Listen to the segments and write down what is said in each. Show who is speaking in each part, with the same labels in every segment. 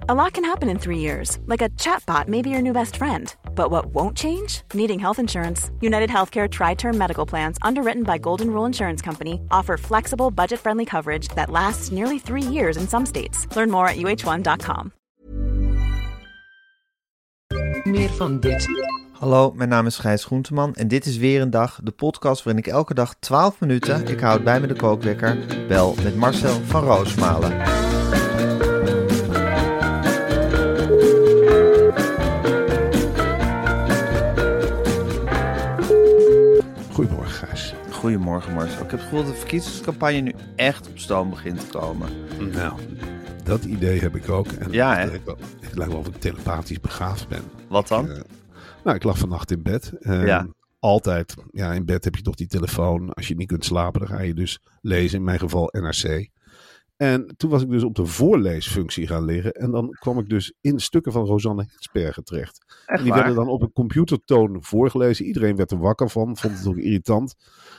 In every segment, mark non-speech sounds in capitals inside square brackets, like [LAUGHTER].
Speaker 1: A lot can happen in three years, like a chatbot may be your new best friend. But what won't change? Needing health insurance. United Healthcare Tri Term Medical Plans, underwritten by Golden Rule Insurance Company, offer flexible, budget friendly coverage that lasts nearly three years in some states. Learn more at uh1.com.
Speaker 2: Meer van dit.
Speaker 3: Hallo, mijn naam is Gijs Groenteman en dit is weer een dag, de podcast waarin ik elke dag 12 minuten, ik houd bij me de kookwekker, bel met Marcel van Roosmalen.
Speaker 4: Goedemorgen
Speaker 3: Marcel. Ik heb het gevoel dat de verkiezingscampagne nu echt op stoom begint te komen.
Speaker 4: Nou, dat idee heb ik ook. En
Speaker 3: Ja, hè?
Speaker 4: het lijkt wel- Het lijkt wel of ik telepathisch begaafd ben.
Speaker 3: Wat dan?
Speaker 4: Eh, nou, ik lag vannacht in bed. Eh,
Speaker 3: Ja.
Speaker 4: Altijd, ja, in bed heb je toch die telefoon. Als je niet kunt slapen, dan ga je dus lezen. In mijn geval NRC. En toen was ik dus op de voorleesfunctie gaan liggen. En dan kwam ik dus in stukken van Rosanne Hetsbergen terecht. En die werden dan op een computertoon voorgelezen. Iedereen werd er wakker van, vond het ook irritant.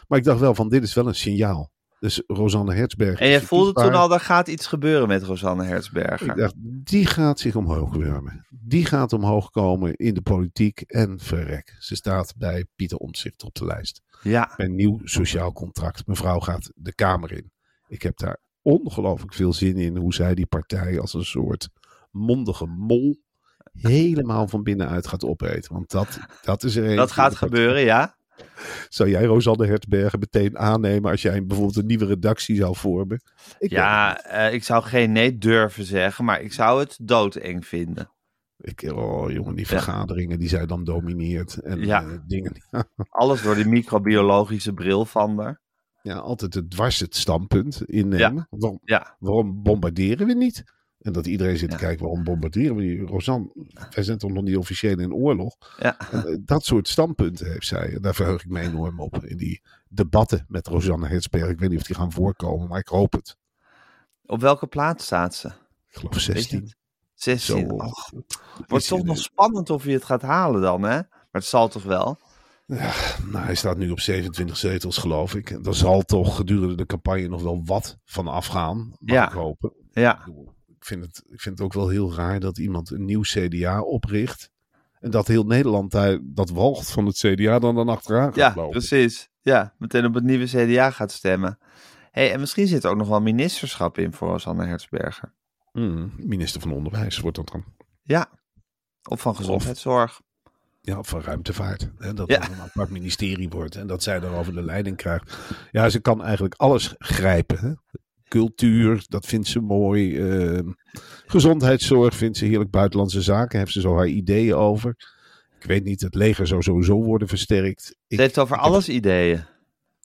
Speaker 4: Maar ik dacht wel van, dit is wel een signaal. Dus Rosanne Hertzberg.
Speaker 3: En
Speaker 4: is
Speaker 3: voelde toen al, er gaat iets gebeuren met Rosanne Hertzberger.
Speaker 4: Ik dacht, die gaat zich omhoog wurmen. Die gaat omhoog komen in de politiek. En verrek, ze staat bij Pieter Omtzigt op de lijst.
Speaker 3: Ja,
Speaker 4: Een nieuw sociaal contract. Mevrouw gaat de Kamer in. Ik heb daar ongelooflijk veel zin in hoe zij die partij als een soort mondige mol helemaal van binnenuit gaat opeten. Want dat, dat is er een.
Speaker 3: dat gaat gebeuren, ja.
Speaker 4: Zou jij Rosanne Hertzbergen meteen aannemen als jij bijvoorbeeld een nieuwe redactie zou vormen? Ik
Speaker 3: Ja, eh, ik zou geen nee durven zeggen, maar ik zou het doodeng vinden.
Speaker 4: Ik, oh jongen, die vergaderingen die zij dan domineert. En
Speaker 3: Ja.
Speaker 4: eh, dingen. [LAUGHS]
Speaker 3: Alles door die microbiologische bril van haar.
Speaker 4: Ja, altijd het dwars het standpunt innemen. Waarom,
Speaker 3: Ja,
Speaker 4: waarom bombarderen we niet? En dat iedereen zit te
Speaker 3: Ja.
Speaker 4: kijken, waarom bombarderen we niet? Rosanne, wij zijn toch nog niet officieel in oorlog?
Speaker 3: ja.
Speaker 4: En, eh, dat soort standpunten heeft zij. En daar verheug ik me enorm op. In die debatten met Rosanne Hertzberg. Ik weet niet of die gaan voorkomen, maar ik hoop het.
Speaker 3: Op welke plaats staat ze?
Speaker 4: Ik geloof
Speaker 3: Weet je
Speaker 4: 16.
Speaker 3: het? 16.
Speaker 4: Zo.
Speaker 3: Och,
Speaker 4: Is
Speaker 3: wordt toch nog spannend of je het gaat halen dan, hè? Maar het zal toch wel?
Speaker 4: Ja, nou, hij staat nu op 27 zetels, geloof ik. En daar zal toch gedurende de campagne nog wel wat van afgaan. Mag
Speaker 3: Ja.
Speaker 4: ik hopen.
Speaker 3: Ja,
Speaker 4: Ik vind, het, ik vind het ook wel heel raar dat iemand een nieuw CDA opricht. En dat heel Nederland daar, dat walgt van het CDA dan dan achteraan gaat
Speaker 3: ja
Speaker 4: lopen.
Speaker 3: precies. Ja, meteen op het nieuwe CDA gaat stemmen. hey, en misschien zit er ook nog wel ministerschap in voor Rosanne Hertzberger.
Speaker 4: Hmm, minister van Onderwijs wordt dat dan.
Speaker 3: Ja, of van gezondheidszorg.
Speaker 4: Ja, van ruimtevaart. Hè, dat
Speaker 3: Ja.
Speaker 4: het een apart ministerie wordt en dat zij daarover de leiding krijgt. Ja, ze kan eigenlijk alles grijpen. Hè? Cultuur, dat vindt ze mooi. Ehm, gezondheidszorg vindt ze heerlijk. Buitenlandse zaken heeft ze zo haar ideeën over. Ik weet niet, het leger zou sowieso worden versterkt. Ik,
Speaker 3: Ze heeft over
Speaker 4: heb-
Speaker 3: alles ideeën.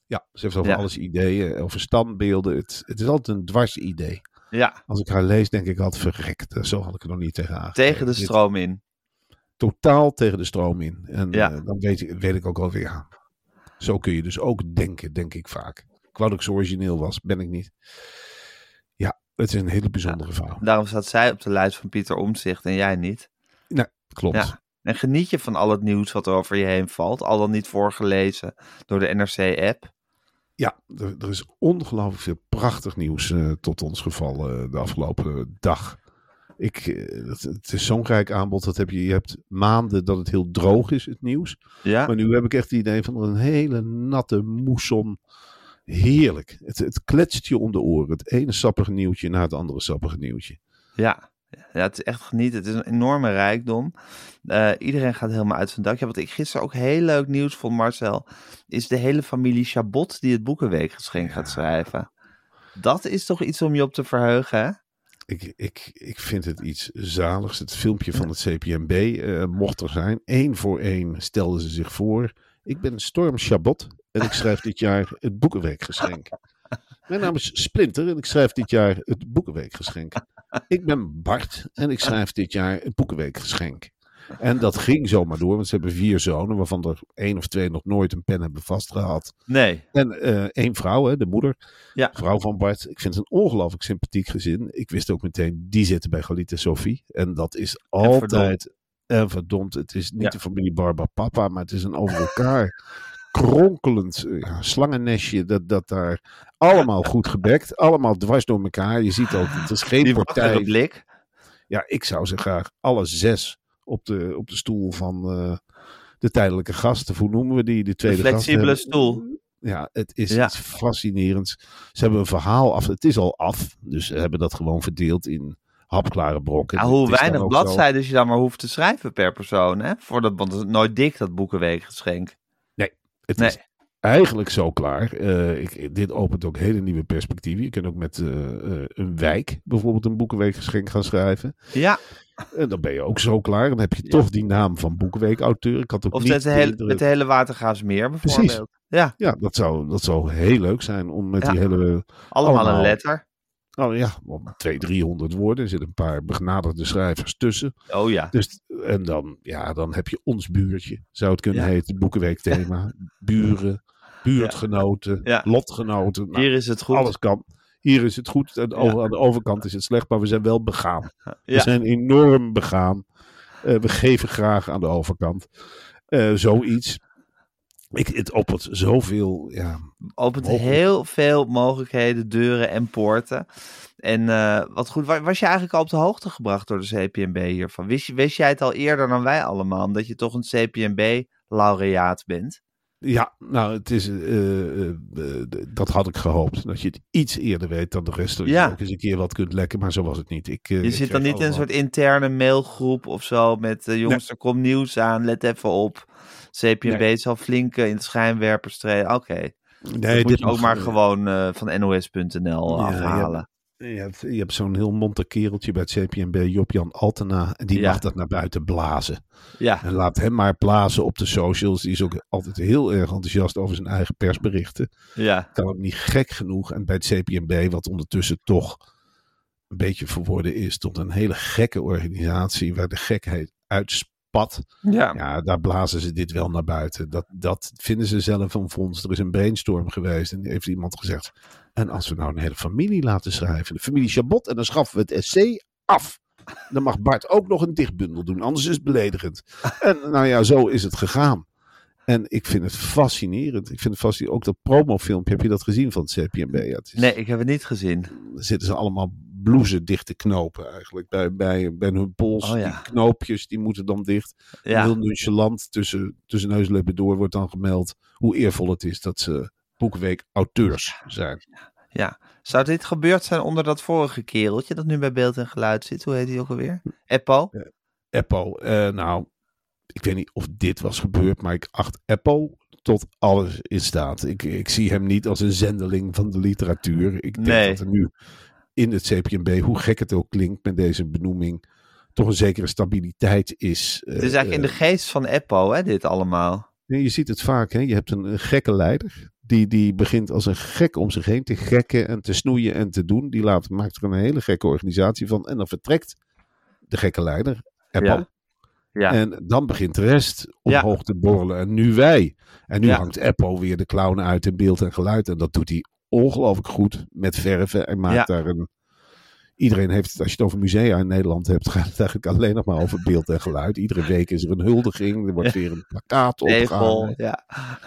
Speaker 4: Ja, ze heeft over
Speaker 3: Ja.
Speaker 4: alles ideeën, over standbeelden. Het, het is altijd een dwars idee.
Speaker 3: Ja,
Speaker 4: Als ik haar lees, denk ik altijd verrekt. Zo had ik er nog niet tegen aangekeken.
Speaker 3: tegen de stroom in.
Speaker 4: Totaal tegen de stroom in. En
Speaker 3: Ja.
Speaker 4: eh, dan weet ik, weet ik ook alweer, ja, zo kun je dus ook denken, denk ik vaak. Ik wou dat ik zo origineel was, ben ik niet. Ja, het is een hele bijzondere vrouw.
Speaker 3: Daarom staat zij op de lijst van Pieter Omtzigt en jij niet.
Speaker 4: Nee, klopt.
Speaker 3: Ja. En geniet je van al het nieuws wat er over je heen valt, al dan niet voorgelezen door de NRC-app.
Speaker 4: Ja, er, er is ongelooflijk veel prachtig nieuws eh, tot ons gevallen de afgelopen dag. Ik, eh, het, is zo'n rijk aanbod. Dat heb je, je hebt maanden dat het heel droog is, het nieuws.
Speaker 3: Ja,
Speaker 4: Maar nu heb ik echt het idee van een hele natte moesson. Heerlijk. Het, het kletst je om de oren. Het ene sappige nieuwtje na het andere sappige nieuwtje.
Speaker 3: ja. Ja, het is echt genieten. Het is een enorme rijkdom. Eh, iedereen gaat helemaal uit zijn dak. Ja, wat ik gisteren ook heel leuk nieuws vond, Marcel, is de hele familie Chabot die het Boekenweekgeschenk gaat schrijven. Dat is toch iets om je op te verheugen, hè?
Speaker 4: Ik, ik, ik vind het iets zaligs. Het filmpje van het CPMB eh, mocht er zijn. Eén voor één stelden ze zich voor. Ik ben Storm Chabot en ik schrijf dit jaar het Boekenweekgeschenk. Mijn naam is Splinter en ik schrijf dit jaar het Boekenweekgeschenk. Ik ben Bart en ik schrijf dit jaar het Boekenweekgeschenk. En dat ging zomaar door, want ze hebben vier zonen, waarvan er één of twee nog nooit een pen hebben vastgehad.
Speaker 3: Nee.
Speaker 4: En eh, één vrouw, hè, de moeder,
Speaker 3: Ja.
Speaker 4: vrouw van Bart. Ik vind het een ongelooflijk sympathiek gezin. Ik wist ook meteen, die zitten bij Galita Sophie. En dat is altijd... En verdomd, het is niet
Speaker 3: Ja.
Speaker 4: de familie Barba Papa, maar het is een over elkaar [LAUGHS] kronkelend eh, ja, slangennestje. Dat, dat daar allemaal goed gebekt, allemaal dwars door elkaar. Je ziet ook, het is geen
Speaker 3: Die
Speaker 4: partij.
Speaker 3: blik.
Speaker 4: Ja, ik zou ze graag alle zes op de, op de stoel van eh, de tijdelijke gast. Of Hoe noemen we die? De tweede gast
Speaker 3: flexibele
Speaker 4: hebben.
Speaker 3: stoel.
Speaker 4: Ja, het is
Speaker 3: Ja.
Speaker 4: iets fascinerends. Ze hebben een verhaal af. Het is al af. Dus ze hebben dat gewoon verdeeld in hapklare brokken.
Speaker 3: Ja,
Speaker 4: Het
Speaker 3: hoe weinig bladzijden je dan maar hoeft te schrijven per persoon. Hè? Voor dat, want het is nooit dik, dat boekenweekgeschenk.
Speaker 4: Het
Speaker 3: Nee.
Speaker 4: is eigenlijk zo klaar. Eh, ik, dit opent ook hele nieuwe perspectieven. Je kunt ook met eh, eh, een wijk bijvoorbeeld een boekenweekgeschenk gaan schrijven.
Speaker 3: Ja,
Speaker 4: En dan ben je ook zo klaar. Dan heb je toch die naam van boekenweekauteur. Ik had ook
Speaker 3: of
Speaker 4: niet
Speaker 3: met de,
Speaker 4: de
Speaker 3: hele, de hele Watergaasmeer bijvoorbeeld. Ja,
Speaker 4: Ja, dat zou, dat zou heel leuk zijn om met
Speaker 3: Ja.
Speaker 4: die hele...
Speaker 3: allemaal,
Speaker 4: Allemaal.
Speaker 3: een letter.
Speaker 4: Oh ja, om 200, 300 woorden. Er zitten een paar begnadigde schrijvers tussen.
Speaker 3: Oh ja.
Speaker 4: Dus, en dan, ja, dan heb je ons buurtje, zou het kunnen
Speaker 3: Ja.
Speaker 4: heten. Boekenweekthema. Buren, buurtgenoten,
Speaker 3: Ja.
Speaker 4: lotgenoten. Nou,
Speaker 3: Hier is het goed.
Speaker 4: Alles kan. Hier is het goed. En over, aan de overkant is het slecht, maar we zijn wel begaan. We zijn enorm begaan. Eh, we geven graag aan de overkant. Eh, zoiets. Ik, het opent zoveel. Ja,
Speaker 3: opent
Speaker 4: Mogelijk.
Speaker 3: heel veel mogelijkheden, deuren en poorten. En eh, wat goed, wa- was je eigenlijk al op de hoogte gebracht door de CPNB hiervan? Wist, je, wist jij het al eerder dan wij allemaal, omdat je toch een CPNB-laureaat bent?
Speaker 4: Ja nou, het is, eh, eh, eh, dat had ik gehoopt. Dat je het iets eerder weet dan de rest. Dat
Speaker 3: Ja.
Speaker 4: je ook eens een keer wat kunt lekken, maar zo was het niet. Ik,
Speaker 3: Je
Speaker 4: ik
Speaker 3: zit dan niet in een soort interne mailgroep of zo met jongens, er komt nieuws aan, let even op. CPNB
Speaker 4: Nee.
Speaker 3: zal flink in de schijnwerpers treden. Oké,
Speaker 4: Nee,
Speaker 3: dat moet
Speaker 4: dit
Speaker 3: je ook maar gewoon van nos.nl
Speaker 4: Ja,
Speaker 3: afhalen.
Speaker 4: Je hebt, je hebt zo'n heel monter kereltje bij het CPNB, Job-Jan Altena. En die
Speaker 3: Ja.
Speaker 4: mag dat naar buiten blazen.
Speaker 3: Ja,
Speaker 4: En laat hem maar blazen op de socials. Die is ook altijd heel erg enthousiast over zijn eigen persberichten.
Speaker 3: ja,
Speaker 4: Kan ook niet gek genoeg. En bij het CPNB, wat ondertussen toch een beetje verworden is tot een hele gekke organisatie waar de gekheid uitspat.
Speaker 3: ja.
Speaker 4: Ja, daar blazen ze dit wel naar buiten. Dat, dat vinden ze zelf een fonds. Er is een brainstorm geweest en heeft iemand gezegd. En als we nou een hele familie laten schrijven, de familie Chabot, en dan schaffen we het essay af. Dan mag Bart ook nog een dichtbundel doen, anders is het beledigend. [LAUGHS] En nou ja, zo is het gegaan. En ik vind het fascinerend. Ik vind het fascinerend. Ook dat promofilmpje, heb je dat gezien van het CPNB? Ja, het is,
Speaker 3: Nee, ik heb het niet gezien.
Speaker 4: Dan zitten ze allemaal blouses dicht te knopen eigenlijk. Bij, bij, bij hun pols.
Speaker 3: Oh ja.
Speaker 4: Die knoopjes, die moeten dan dicht.
Speaker 3: Ja.
Speaker 4: Heel nonchalant tussen, tussen neus en lippen door wordt dan gemeld hoe eervol het is dat ze Boekweek auteurs zijn.
Speaker 3: Ja. Zou dit gebeurd zijn onder dat vorige kereltje dat nu bij beeld en geluid zit? Hoe heet hij ook alweer? Eppo?
Speaker 4: Eppo, eh, nou, ik weet niet of dit was gebeurd, maar ik acht Eppo tot alles in staat. Ik, ik zie hem niet als een zendeling van de literatuur. Ik denk
Speaker 3: Nee.
Speaker 4: dat er nu in het CPNB, hoe gek het ook klinkt met deze benoeming, toch een zekere stabiliteit is.
Speaker 3: Het is eigenlijk in de geest van Eppo, hè, dit allemaal.
Speaker 4: Je ziet het vaak. Hè? Je hebt een gekke leider. Die, die begint als een gek om zich heen te gekken en te snoeien en te doen. Die laat, maakt er een hele gekke organisatie van. En dan vertrekt de gekke leider, Apple.
Speaker 3: Ja. Ja.
Speaker 4: En dan begint de rest
Speaker 3: Ja.
Speaker 4: omhoog te borrelen. En nu wij. En nu
Speaker 3: Ja.
Speaker 4: hangt Apple weer de clown uit in beeld en geluid. En dat doet hij ongelooflijk goed met verven. En maakt daar een... Iedereen heeft het, als je het over musea in Nederland hebt, [LAUGHS] gaat het eigenlijk alleen nog maar over beeld en geluid. Iedere week is er een huldiging. Er wordt weer een plakkaat opgehangen
Speaker 3: ja.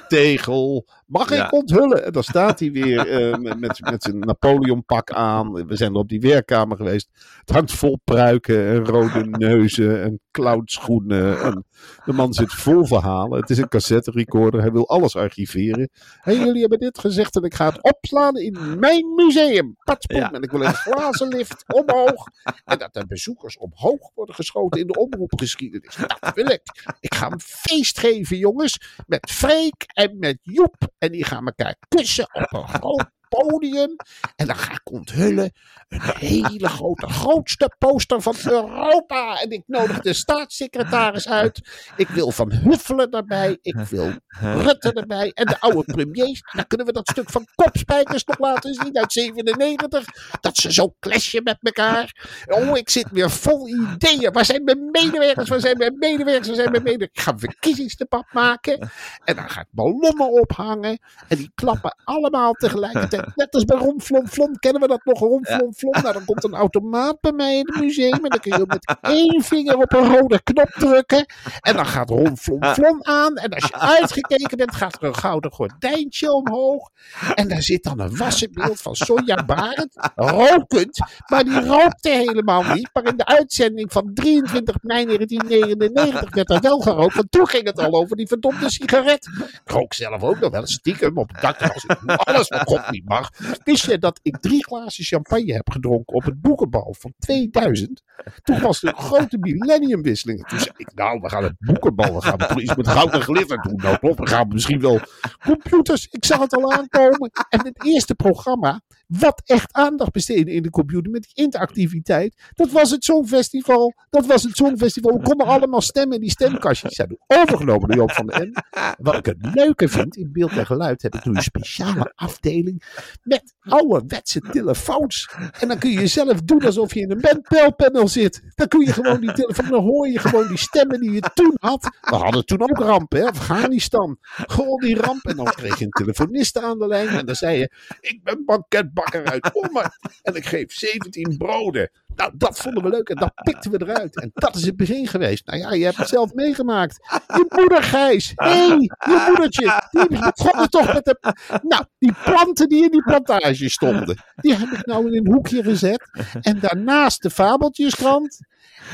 Speaker 4: tegel. Mag
Speaker 3: Ja.
Speaker 4: ik onthullen? En dan staat hij weer eh, [LAUGHS] met, met, zijn Napoleon-pak aan. We zijn er op die werkkamer geweest. Het hangt vol pruiken en rode [LAUGHS] neuzen en clownschoenen. En de man zit vol verhalen. Het is een cassette recorder. Hij wil alles archiveren. En jullie hebben dit gezegd en ik ga het opslaan in mijn museum.
Speaker 3: Ja.
Speaker 4: En ik wil een glazen lift omhoog. En dat de bezoekers omhoog worden geschoten in de omroepgeschiedenis. Dat wil ik. Ik ga een feest geven, jongens. Met Freek en met Joep. En die gaan elkaar kussen op een En dan ga ik onthullen een hele grote, grootste poster van Europa. En ik nodig de staatssecretaris uit. Ik wil Van Huffelen erbij. Ik wil Rutte erbij. En de oude premiers. Dan kunnen we dat stuk van Kopspijkers nog laten zien uit 97. Dat ze zo clashen met elkaar. Oh, ik zit weer vol ideeën. Waar zijn mijn medewerkers? Waar zijn mijn medewerkers? Waar zijn mijn medewerkers? Ik ga een verkiezingsdebat maken. En dan ga ik ballonnen ophangen. En die klappen allemaal tegelijkertijd. [LAUGHS] Net als bij Flon. Kennen we dat nog? Flon. Nou, dan komt een automaat bij mij in het museum. En dan kun je [LAUGHS] met één vinger op een rode knop drukken. En dan gaat Flon aan. En als je [LAUGHS] uitgekeken bent, gaat er een gouden gordijntje omhoog. En daar zit dan een wassenbeeld van Sonja Barend. Rokend. Maar die rookte helemaal niet. Maar in de uitzending van 23 mei 1999 werd er wel gerookt. Want toen ging het al over die verdomde sigaret. Ik rook zelf ook nog wel stiekem op het dak. Alles wat God niet mag. Wist je dat ik drie glazen champagne heb gedronken op het boekenbal van 2000? Toen was een grote millenniumwisseling. Toen zei ik, nou, we gaan het boekenbal. We gaan toch iets met goud en glitter doen. Nou, klopt. We gaan misschien wel computers. Ik zag het al aankomen. En het eerste programma wat echt aandacht besteedde in de computer met interactiviteit. Dat was het Songfestival. Dat was het Songfestival. We konden allemaal stemmen in die stemkastjes. Zijn overgenomen door Joop van den. Wat ik het leuke vind, in beeld en geluid heb ik nu een speciale afdeling met ouderwetse telefoons. En dan kun je zelf doen alsof je in een bandpelpanel zit. Dan kun je gewoon die telefoon, dan hoor je gewoon die stemmen die je toen had. We hadden toen ook rampen, hè? Afghanistan. Gewoon die ramp. En dan kreeg je een telefoniste aan de lijn. En dan zei je, ik ben banketbakker uit. [LAUGHS] En ik geef 17 broden. Nou, dat vonden we leuk en dat pikten we eruit. En dat is het begin geweest. Nou ja, je hebt het zelf meegemaakt. Je moeder, Gijs. Hé, hey, [LAUGHS] je moedertje. Die begon toch met de... Nou, die planten die in die plantage stonden. Die heb ik nou in een hoekje gezet. En daarnaast de fabeltjeskrant.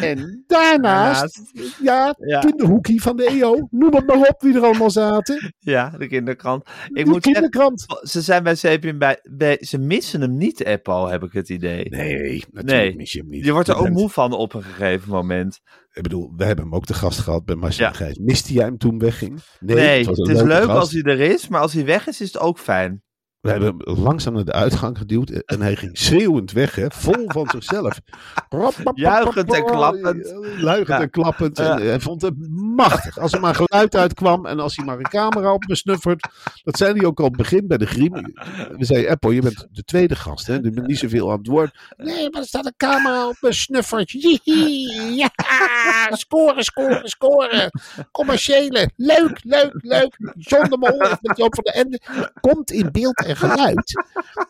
Speaker 4: En daarnaast, ja,
Speaker 3: Ja.
Speaker 4: kinderhoekie van de EO. Noem het maar op wie er allemaal zaten.
Speaker 3: Ja, de kinderkrant. Ik
Speaker 4: de
Speaker 3: moet zeggen,
Speaker 4: kinderkrant.
Speaker 3: ze zijn bij CPN bij, bij... Ze missen hem niet, Apple, heb ik het idee.
Speaker 4: Nee, natuurlijk
Speaker 3: Nee.
Speaker 4: mis je hem niet.
Speaker 3: Je wordt er ook moe van op een gegeven moment.
Speaker 4: Ik bedoel, we hebben hem ook te gast gehad bij Marcel
Speaker 3: Ja.
Speaker 4: Gijs. Miste jij hem toen wegging?
Speaker 3: Nee, het is leuk
Speaker 4: gast.
Speaker 3: als hij er is, maar als hij weg is, is het ook fijn.
Speaker 4: We hebben hem langzaam naar de uitgang geduwd en hij ging schreeuwend weg, hè, vol van zichzelf.
Speaker 3: Juichend en klappend.
Speaker 4: Luigend
Speaker 3: Ja.
Speaker 4: en klappend. En hij vond het machtig. Als er maar geluid uitkwam en als hij maar een camera op me snuffert. Dat zei hij ook al het begin bij de griem. We zeiden, Apple, je bent de tweede gast, hè. Je bent niet zoveel aan het woord. Nee, maar er staat een camera op me snuffert. Ja, scoren, scoren, scoren. Commerciële, leuk, leuk, leuk. John de Mol heeft met Joop van de Ende. Komt in beeld geluid.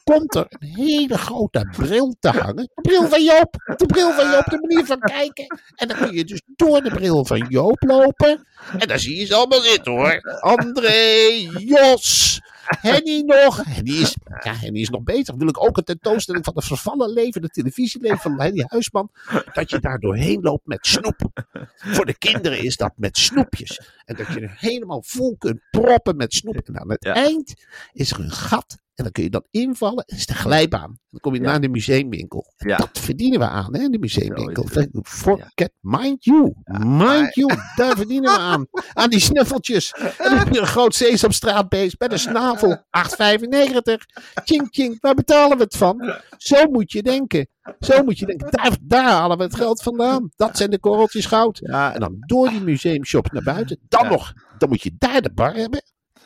Speaker 4: Komt er een hele grote bril te hangen. De bril van Joop. De bril van Joop. De manier van kijken. En dan kun je dus door de bril van Joop lopen. En dan zie je ze allemaal zitten hoor. André, Jos, Henny nog. Henny is, ja, Henny is nog beter. Wil ik ook een tentoonstelling van het vervallen leven, het televisieleven van Henny Huisman. Dat je daar doorheen loopt met snoep. Voor de kinderen is dat met snoepjes. En dat je er helemaal vol kunt proppen met snoep. En aan het
Speaker 3: Ja.
Speaker 4: eind is er een gat. En dan kun je dan invallen. En is de glijbaan. Dan kom je
Speaker 3: Ja.
Speaker 4: naar de museumwinkel. En
Speaker 3: Ja.
Speaker 4: Dat verdienen we aan, hè, de museumwinkel. Forget, mind you. Mind you. Daar verdienen we aan. [LAUGHS] Aan die snuffeltjes. En dan heb je een groot sesamstraatbeest met een snavel. 8,95. Ching, ching. Waar betalen we het van? Zo moet je denken. Zo moet je denken. Daar, daar halen we het geld vandaan. Dat zijn de korreltjes goud.
Speaker 3: Ja,
Speaker 4: En dan door die museumshops naar buiten. Dan
Speaker 3: Ja.
Speaker 4: nog. Dan moet je daar de bar hebben.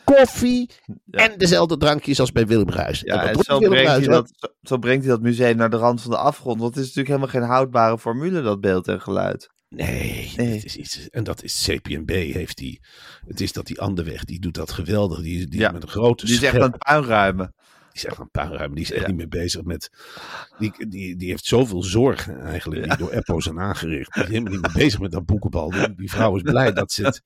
Speaker 4: Koffie. En dezelfde drankjes als bij Willem Ruijs.
Speaker 3: ja, en zo brengt,
Speaker 4: Ruijs
Speaker 3: dat, zo, brengt hij dat museum naar de rand van de afgrond. Want het is natuurlijk helemaal geen houdbare formule, dat beeld en geluid.
Speaker 4: Nee,
Speaker 3: Nee.
Speaker 4: Het is iets, en dat is CPNB heeft die. Het is dat die Anderweg, die doet dat geweldig. Die, die
Speaker 3: Ja.
Speaker 4: met een grote
Speaker 3: Die is echt aan het puinruimen.
Speaker 4: Die is echt een puinruim. Die is echt
Speaker 3: Ja.
Speaker 4: niet meer bezig met. Die, die, die heeft zoveel zorgen eigenlijk. Die door Apple zijn aangericht. Die is helemaal niet meer bezig met dat boekenbal. Die, die vrouw is blij dat ze het.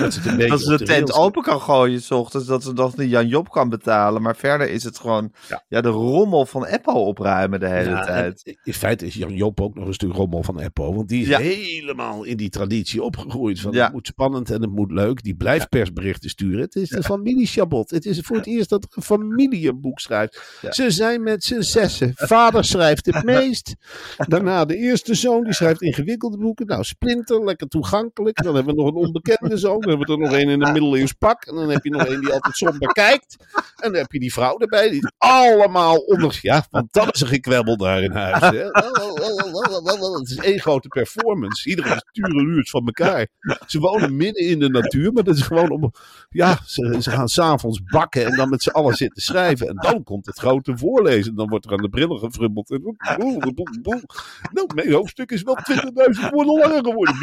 Speaker 4: Dat ze het een beetje.
Speaker 3: Dat ze de
Speaker 4: de
Speaker 3: tent
Speaker 4: rails-
Speaker 3: open kan gooien s ochtends, dat ze nog niet Jan Job kan betalen. Maar verder is het gewoon
Speaker 4: Ja.
Speaker 3: ja. de rommel van Apple opruimen de hele tijd.
Speaker 4: in feite is Jan Joop ook nog een stuk rommel van Apple. Want die is helemaal in die traditie opgegroeid. Van het moet spannend en het moet leuk. Die blijft persberichten sturen. Het is een familieschabot. Het is voor het eerst dat er een familie boek schrijft.
Speaker 3: Ja.
Speaker 4: Ze zijn met z'n zessen. Vader schrijft het [LAUGHS] meest. Daarna de eerste zoon, die schrijft ingewikkelde boeken. Nou, Splinter, lekker toegankelijk. Dan hebben we nog een onbekende zoon. Dan hebben we er nog een in een middeleeuws pak. En dan heb je nog een die altijd somber kijkt. En dan heb je die vrouw erbij. Die allemaal onder... Ja, want dat is een gekwebbel daar in huis. Hè? Het is één grote performance. Iedereen is van elkaar. Ze wonen midden in de natuur. Maar dat is gewoon om... Ja, ze, ze gaan s'avonds bakken en dan met z'n allen zitten schrijven. En dan komt het grote voorlezen. Dan wordt er aan de brillen gefrummeld. En boe, boe, boe. Nou, mijn hoofdstuk is wel 20.000 woorden langer geworden.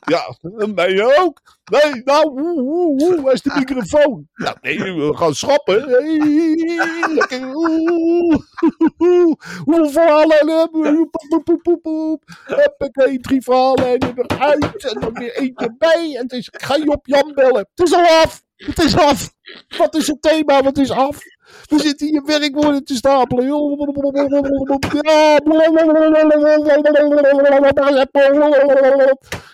Speaker 4: Ja, en mij ook. Nee, nou, oeh, oeh, oeh, waar is de microfoon? Nou, nee, we gaan schrappen. Poep, poep, poep, poep, poep. Huppakee, drie verhaallijnen eruit. En dan weer eentje bij. En het is, ik ga je op Jan bellen. Het is al af. Het is af. Wat is het thema? Wat is af? We zitten hier werkwoorden te stapelen.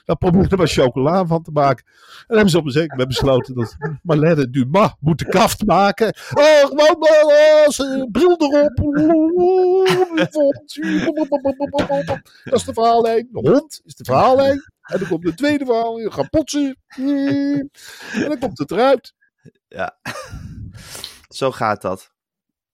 Speaker 4: Daar probeer er maar chocola van te maken. En hebben ze op een zeker moment besloten dat Marlène Dumas moet de kaft maken. Oh, gewoon uh, uh, bril erop. Dat is de verhaallijn. De hond is de verhaallijn. En dan komt de tweede verhaal. Je gaat potsen. [LAUGHS] En dan komt het eruit.
Speaker 3: Ja, zo gaat dat.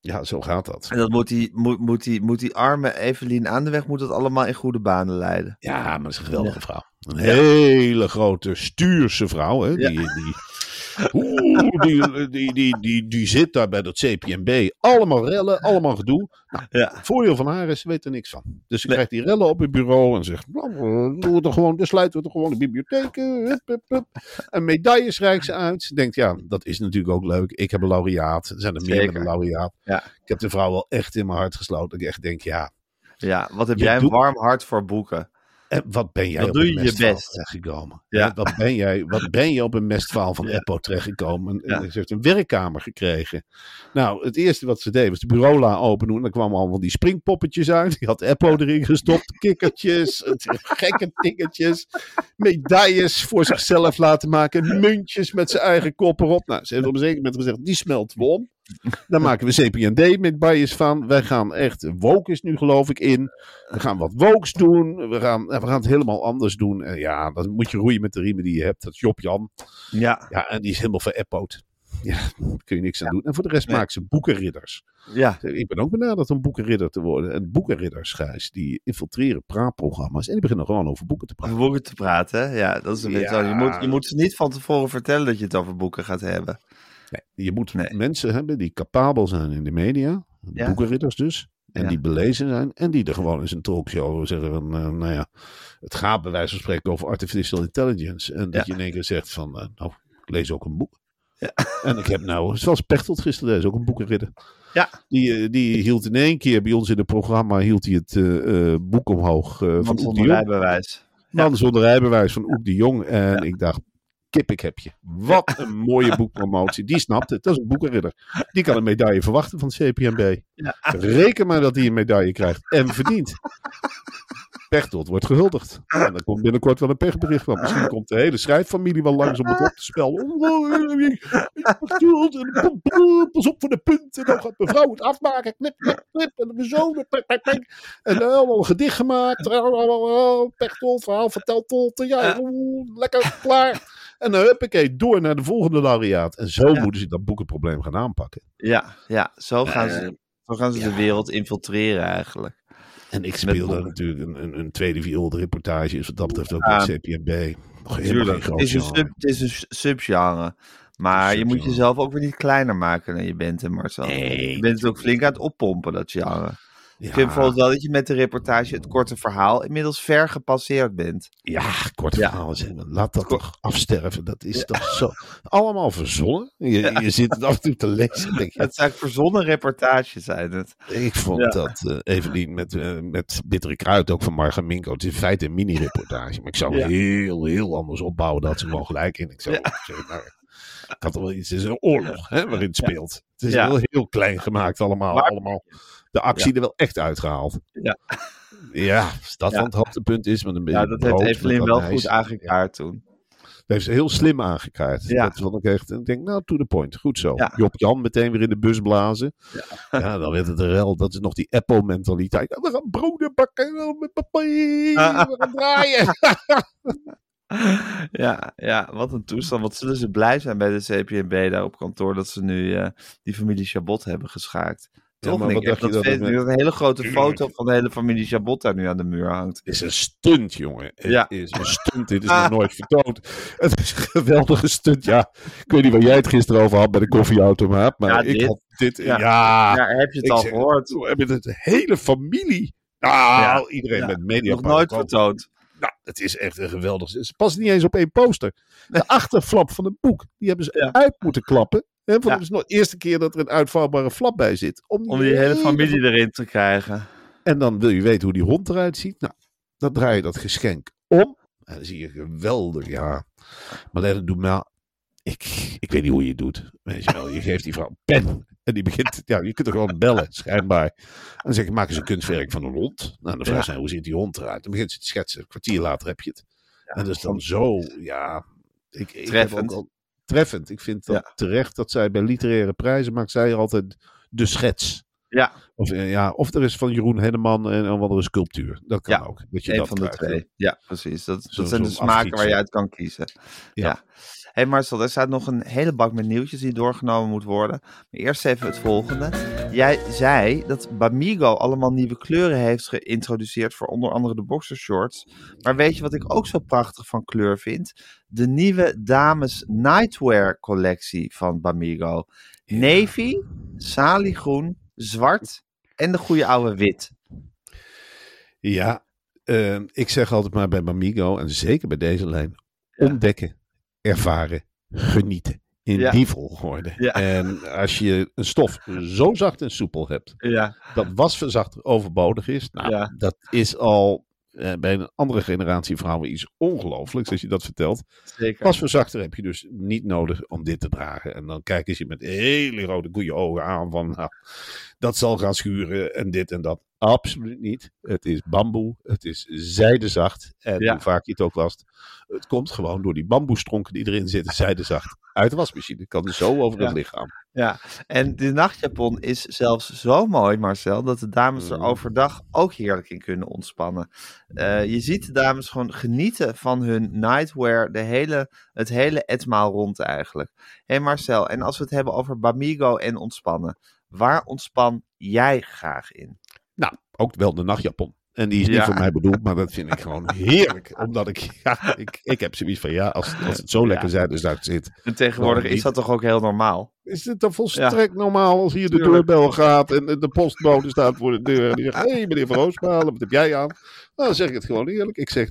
Speaker 4: Ja, zo gaat dat.
Speaker 3: En dat moet die, moet, moet, die, moet die arme Evelien aan de weg moet dat allemaal in goede banen leiden.
Speaker 4: Ja, maar dat is een geweldige vrouw. Een hele grote stuurse vrouw. Hè? Die, die, die, die, die, die, die zit daar bij dat CPMB. Allemaal rellen, allemaal gedoe. Nou,
Speaker 3: Ja.
Speaker 4: voordeel van haar is, weet er niks van. Dus ze krijgt die rellen op het bureau en zegt, nou, eh, doen we er gewoon, dan sluiten we er gewoon de bibliotheek. eh, Hup, hup, hup. En medailles reikt ze uit. Ze denkt, ja, dat is natuurlijk ook leuk. Ik heb een laureaat. Er zijn er meer
Speaker 3: Zeker.
Speaker 4: een laureaat.
Speaker 3: Ja.
Speaker 4: Ik heb de vrouw wel echt in mijn hart gesloten. Ik echt denk, ja,
Speaker 3: Ja, wat heb
Speaker 4: Je
Speaker 3: jij een
Speaker 4: doet-
Speaker 3: warm hart voor boeken.
Speaker 4: En wat ben jij
Speaker 3: Dan
Speaker 4: op
Speaker 3: doe
Speaker 4: een
Speaker 3: je best.
Speaker 4: terechtgekomen?
Speaker 3: Ja.
Speaker 4: Wat, ben jij, wat ben je op een mestval van
Speaker 3: Ja.
Speaker 4: Eppo terechtgekomen? En,
Speaker 3: Ja.
Speaker 4: en ze heeft een werkkamer gekregen. Nou, het eerste wat ze deed was de bureaula open doen. En dan kwamen allemaal die springpoppetjes uit. Die had Eppo erin gestopt. Kikkertjes, [LAUGHS] gekke dingetjes. Medailles voor zichzelf laten maken. Muntjes met zijn eigen kop erop. Nou, ze heeft op een zeker moment gezegd, die smelten we om. Daar maken we CPND met bias van. Wij gaan echt, woke is nu geloof ik in. We gaan wat wokes doen. We gaan, we gaan het helemaal anders doen. En ja, dan moet je roeien met de riemen die je hebt. Dat is Job Jan.
Speaker 3: Ja,
Speaker 4: Ja, en die is helemaal veräppoot. Ja, daar kun je niks aan doen. En voor de rest
Speaker 3: Nee.
Speaker 4: maken ze boekenridders.
Speaker 3: ja,
Speaker 4: Ik ben ook benaderd om boekenridder te worden. En boekenridders, Gijs, die infiltreren praatprogramma's. En die beginnen gewoon over boeken te
Speaker 3: over
Speaker 4: praten.
Speaker 3: boeken te praten. hè? Ja, dat is een beetje
Speaker 4: Ja.
Speaker 3: zo. Je moet, je moet ze niet van tevoren vertellen dat je het over boeken gaat hebben.
Speaker 4: Nee, je moet
Speaker 3: Nee.
Speaker 4: mensen hebben die capabel zijn in de media.
Speaker 3: Ja.
Speaker 4: Boekenridders dus. En
Speaker 3: Ja.
Speaker 4: die belezen zijn. En die er gewoon in zijn talkshow zeggen van, eh, nou ja, het gaat bij wijze van spreken over artificial intelligence. En dat
Speaker 3: Ja.
Speaker 4: je in één keer zegt van, eh, nou, ik lees ook een boek.
Speaker 3: Ja. [LAUGHS]
Speaker 4: En ik heb nou, zoals Pechtold gisteren deed, ook een boekenridder.
Speaker 3: Ja.
Speaker 4: Die, eh, die hield in één keer bij ons in het programma hield hij het boek omhoog van Oek de Jong.
Speaker 3: rijbewijs.
Speaker 4: Man zonder rijbewijs van Oek de Jong. En ik dacht, kip ik heb je. Wat een mooie boekpromotie. Die snapt het. Dat is een boekenridder. Die kan een medaille verwachten van het CPMB.
Speaker 3: Ja.
Speaker 4: Reken maar dat hij een medaille krijgt. En verdient. Pechtold wordt gehuldigd. En er komt binnenkort wel een pechbericht van. Misschien komt de hele schrijffamilie wel langs om het op te spellen. Pechtold, en Pas op voor de punten. Dan gaat mevrouw het afmaken. Knip, knip, knip. En de zoon. En dan allemaal een gedicht gemaakt. Pechtold, verhaal vertelt tot. Ja, lekker, klaar. En dan huppakee, door naar de volgende laureaat. En zo
Speaker 3: Ja.
Speaker 4: moeten ze dat boekenprobleem gaan aanpakken.
Speaker 3: Ja, ja zo gaan ze, zo gaan ze de wereld infiltreren eigenlijk.
Speaker 4: En ik speelde natuurlijk een, een, een tweede viool. De reportage is wat dat betreft ook bij CPNB. Nog helemaal geen
Speaker 3: Tuurlijk.
Speaker 4: groot
Speaker 3: Het is, een
Speaker 4: genre.
Speaker 3: sub, het is een subgenre. Maar je moet jezelf ook weer niet kleiner maken dan je bent, hè Marcel.
Speaker 4: Nee,
Speaker 3: je bent het ook flink aan het oppompen, dat genre.
Speaker 4: Ja,
Speaker 3: Ik vind bijvoorbeeld wel dat je met de reportage het korte verhaal inmiddels ver gepasseerd bent.
Speaker 4: ja, kort
Speaker 3: Ja.
Speaker 4: verhaal zeggen. Laat dat
Speaker 3: Kort-
Speaker 4: toch afsterven. Dat is toch zo. Allemaal verzonnen. Je, je zit het af en toe te lezen. en Denk je, [LAUGHS]
Speaker 3: Het zijn verzonnen reportages zijn het.
Speaker 4: Ik vond dat eh Evelien met, eh, met Bittere Kruid, ook van Marga Minko. Het is in feite een mini-reportage. Maar ik zou heel, heel anders opbouwen. Dat ze gewoon gelijk in. Ik zou nou, ik had wel iets. Het is een oorlog hè, waarin het speelt. Het is heel, heel klein gemaakt allemaal.
Speaker 3: Maar-
Speaker 4: allemaal de actie er wel echt uitgehaald.
Speaker 3: Ja.
Speaker 4: Ja, als dat van het hoogtepunt is. Met een beetje
Speaker 3: Ja, dat heeft
Speaker 4: brood wat
Speaker 3: wel goed aangekaart toen.
Speaker 4: heeft ze heel slim aangekaart.
Speaker 3: Ja.
Speaker 4: Dat vond ik echt. En ik denk, nou, to the point. Goed zo.
Speaker 3: Ja.
Speaker 4: Job Jan meteen weer in de bus blazen. Ja, dan werd het er wel. Dat is nog die Apple-mentaliteit. We gaan broden bakken met papier.
Speaker 3: Ah.
Speaker 4: We gaan draaien. [LAUGHS] [LAUGHS]
Speaker 3: Ja, ja, wat een toestand. Wat zullen ze blij zijn bij de CPNB daar op kantoor dat ze nu eh, die familie Chabot hebben geschaakt. Toch?
Speaker 4: maar wat dacht
Speaker 3: dat,
Speaker 4: dat met-
Speaker 3: een hele grote foto van de hele familie Chabot daar nu aan de muur hangt.
Speaker 4: Het is een stunt, jongen. Het
Speaker 3: Ja.
Speaker 4: is een stunt. Dit is nog nooit vertoond. Het is een geweldige stunt. Ja, ik weet niet waar jij het gisteren over had bij de koffieautomaat. Maar
Speaker 3: Ja,
Speaker 4: ik
Speaker 3: dit.
Speaker 4: had dit. Ja,
Speaker 3: Ja. Ja, heb je het
Speaker 4: ik
Speaker 3: al
Speaker 4: zeg-
Speaker 3: gehoord?
Speaker 4: we hebben het de hele familie. Ah,
Speaker 3: Ja.
Speaker 4: iedereen
Speaker 3: Ja.
Speaker 4: met media.
Speaker 3: Nog nooit vertoond.
Speaker 4: Nou, het is echt een geweldig. Ze past niet eens op één poster. De achterflap van het boek, die hebben ze
Speaker 3: Ja.
Speaker 4: uit moeten klappen. Hè, want
Speaker 3: Ja.
Speaker 4: Het is nog de eerste keer dat er een uitvouwbare flap bij zit.
Speaker 3: Om die hele familie [LAUGHS] erin te krijgen.
Speaker 4: En dan wil je weten hoe die hond eruit ziet. Nou, dan draai je dat geschenk om. En dan zie je geweldig, ja. Maar dat doet me... Ik, ik weet niet hoe je het doet. Weet je wel, je geeft die vrouw een pen. En die begint, ja, je kunt er gewoon bellen, schijnbaar. En dan zeg je, maak eens een kunstwerk van een hond. Nou, dan vraag je, hoe ziet die hond eruit? Dan begint ze te schetsen. Een kwartier later heb je het. en dat is dan zo, ja... Ik,
Speaker 3: Treffend.
Speaker 4: al, treffend. Ik vind dat
Speaker 3: Ja.
Speaker 4: terecht dat zij bij literaire prijzen maakt zij altijd de schets.
Speaker 3: Ja,
Speaker 4: Of, eh, ja, of er is van Jeroen Henneman en een andere sculptuur. Dat kan
Speaker 3: Ja,
Speaker 4: ook. Dat je
Speaker 3: een
Speaker 4: dat
Speaker 3: van de twee. Ja, precies. Dat,
Speaker 4: Zo-
Speaker 3: dat zijn de smaken waar je uit kan kiezen. Ja.
Speaker 4: Ja.
Speaker 3: hey Marcel, er staat nog een hele bak met nieuwtjes die doorgenomen moet worden. Maar eerst even het volgende. Jij zei dat Bamigo allemaal nieuwe kleuren heeft geïntroduceerd voor onder andere de boxershorts. Maar weet je wat ik ook zo prachtig van kleur vind? De nieuwe dames nightwear collectie van Bamigo. Navy, saliegroen, zwart en de goede oude wit.
Speaker 4: Ja, eh, ik zeg altijd maar bij Bamigo, en zeker bij deze lijn,
Speaker 3: Ja.
Speaker 4: ontdekken, ervaren, genieten. In
Speaker 3: Ja.
Speaker 4: die volgorde.
Speaker 3: Ja.
Speaker 4: En als je een stof zo zacht en soepel hebt,
Speaker 3: Ja,
Speaker 4: dat wasverzachter overbodig is, nou,
Speaker 3: Ja.
Speaker 4: dat is al eh, bij een andere generatie vrouwen iets ongelooflijks als je dat vertelt.
Speaker 3: zeker.
Speaker 4: Wasverzachter heb je dus niet nodig om dit te dragen. En dan kijken ze je met hele rode goede ogen aan van, nou, dat zal gaan schuren en dit en dat. Absoluut niet. Het is bamboe, het is zijdezacht. En
Speaker 3: Ja.
Speaker 4: hoe vaak je het ook wast, het komt gewoon door die bamboestronken die erin zitten, zijdezacht, uit de wasmachine. Kan zo over
Speaker 3: Ja.
Speaker 4: het lichaam.
Speaker 3: Ja, en de nachtjapon is zelfs zo mooi, Marcel, dat de dames er
Speaker 4: Mm.
Speaker 3: overdag ook heerlijk in kunnen ontspannen. Eh, je ziet de dames gewoon genieten van hun nightwear de hele, het hele etmaal rond eigenlijk. Hé hey Marcel, en als we het hebben over Bamigo en ontspannen, waar ontspan jij graag in?
Speaker 4: Ook wel de nachtjapon. En die is niet
Speaker 3: Ja.
Speaker 4: voor mij bedoeld, maar dat vind ik gewoon [LAUGHS] heerlijk. Omdat ik, ja, ik, ik heb zoiets van, ja, als, als het zo lekker zijdezacht zit,
Speaker 3: En tegenwoordig is dat toch ook heel normaal?
Speaker 4: Is het dan volstrekt normaal als hier de deurbel gaat en de postbode staat voor de deur en die zegt, hé hey, meneer Van Roosmalen, wat heb jij aan? Nou, dan zeg ik het gewoon eerlijk. Ik zeg,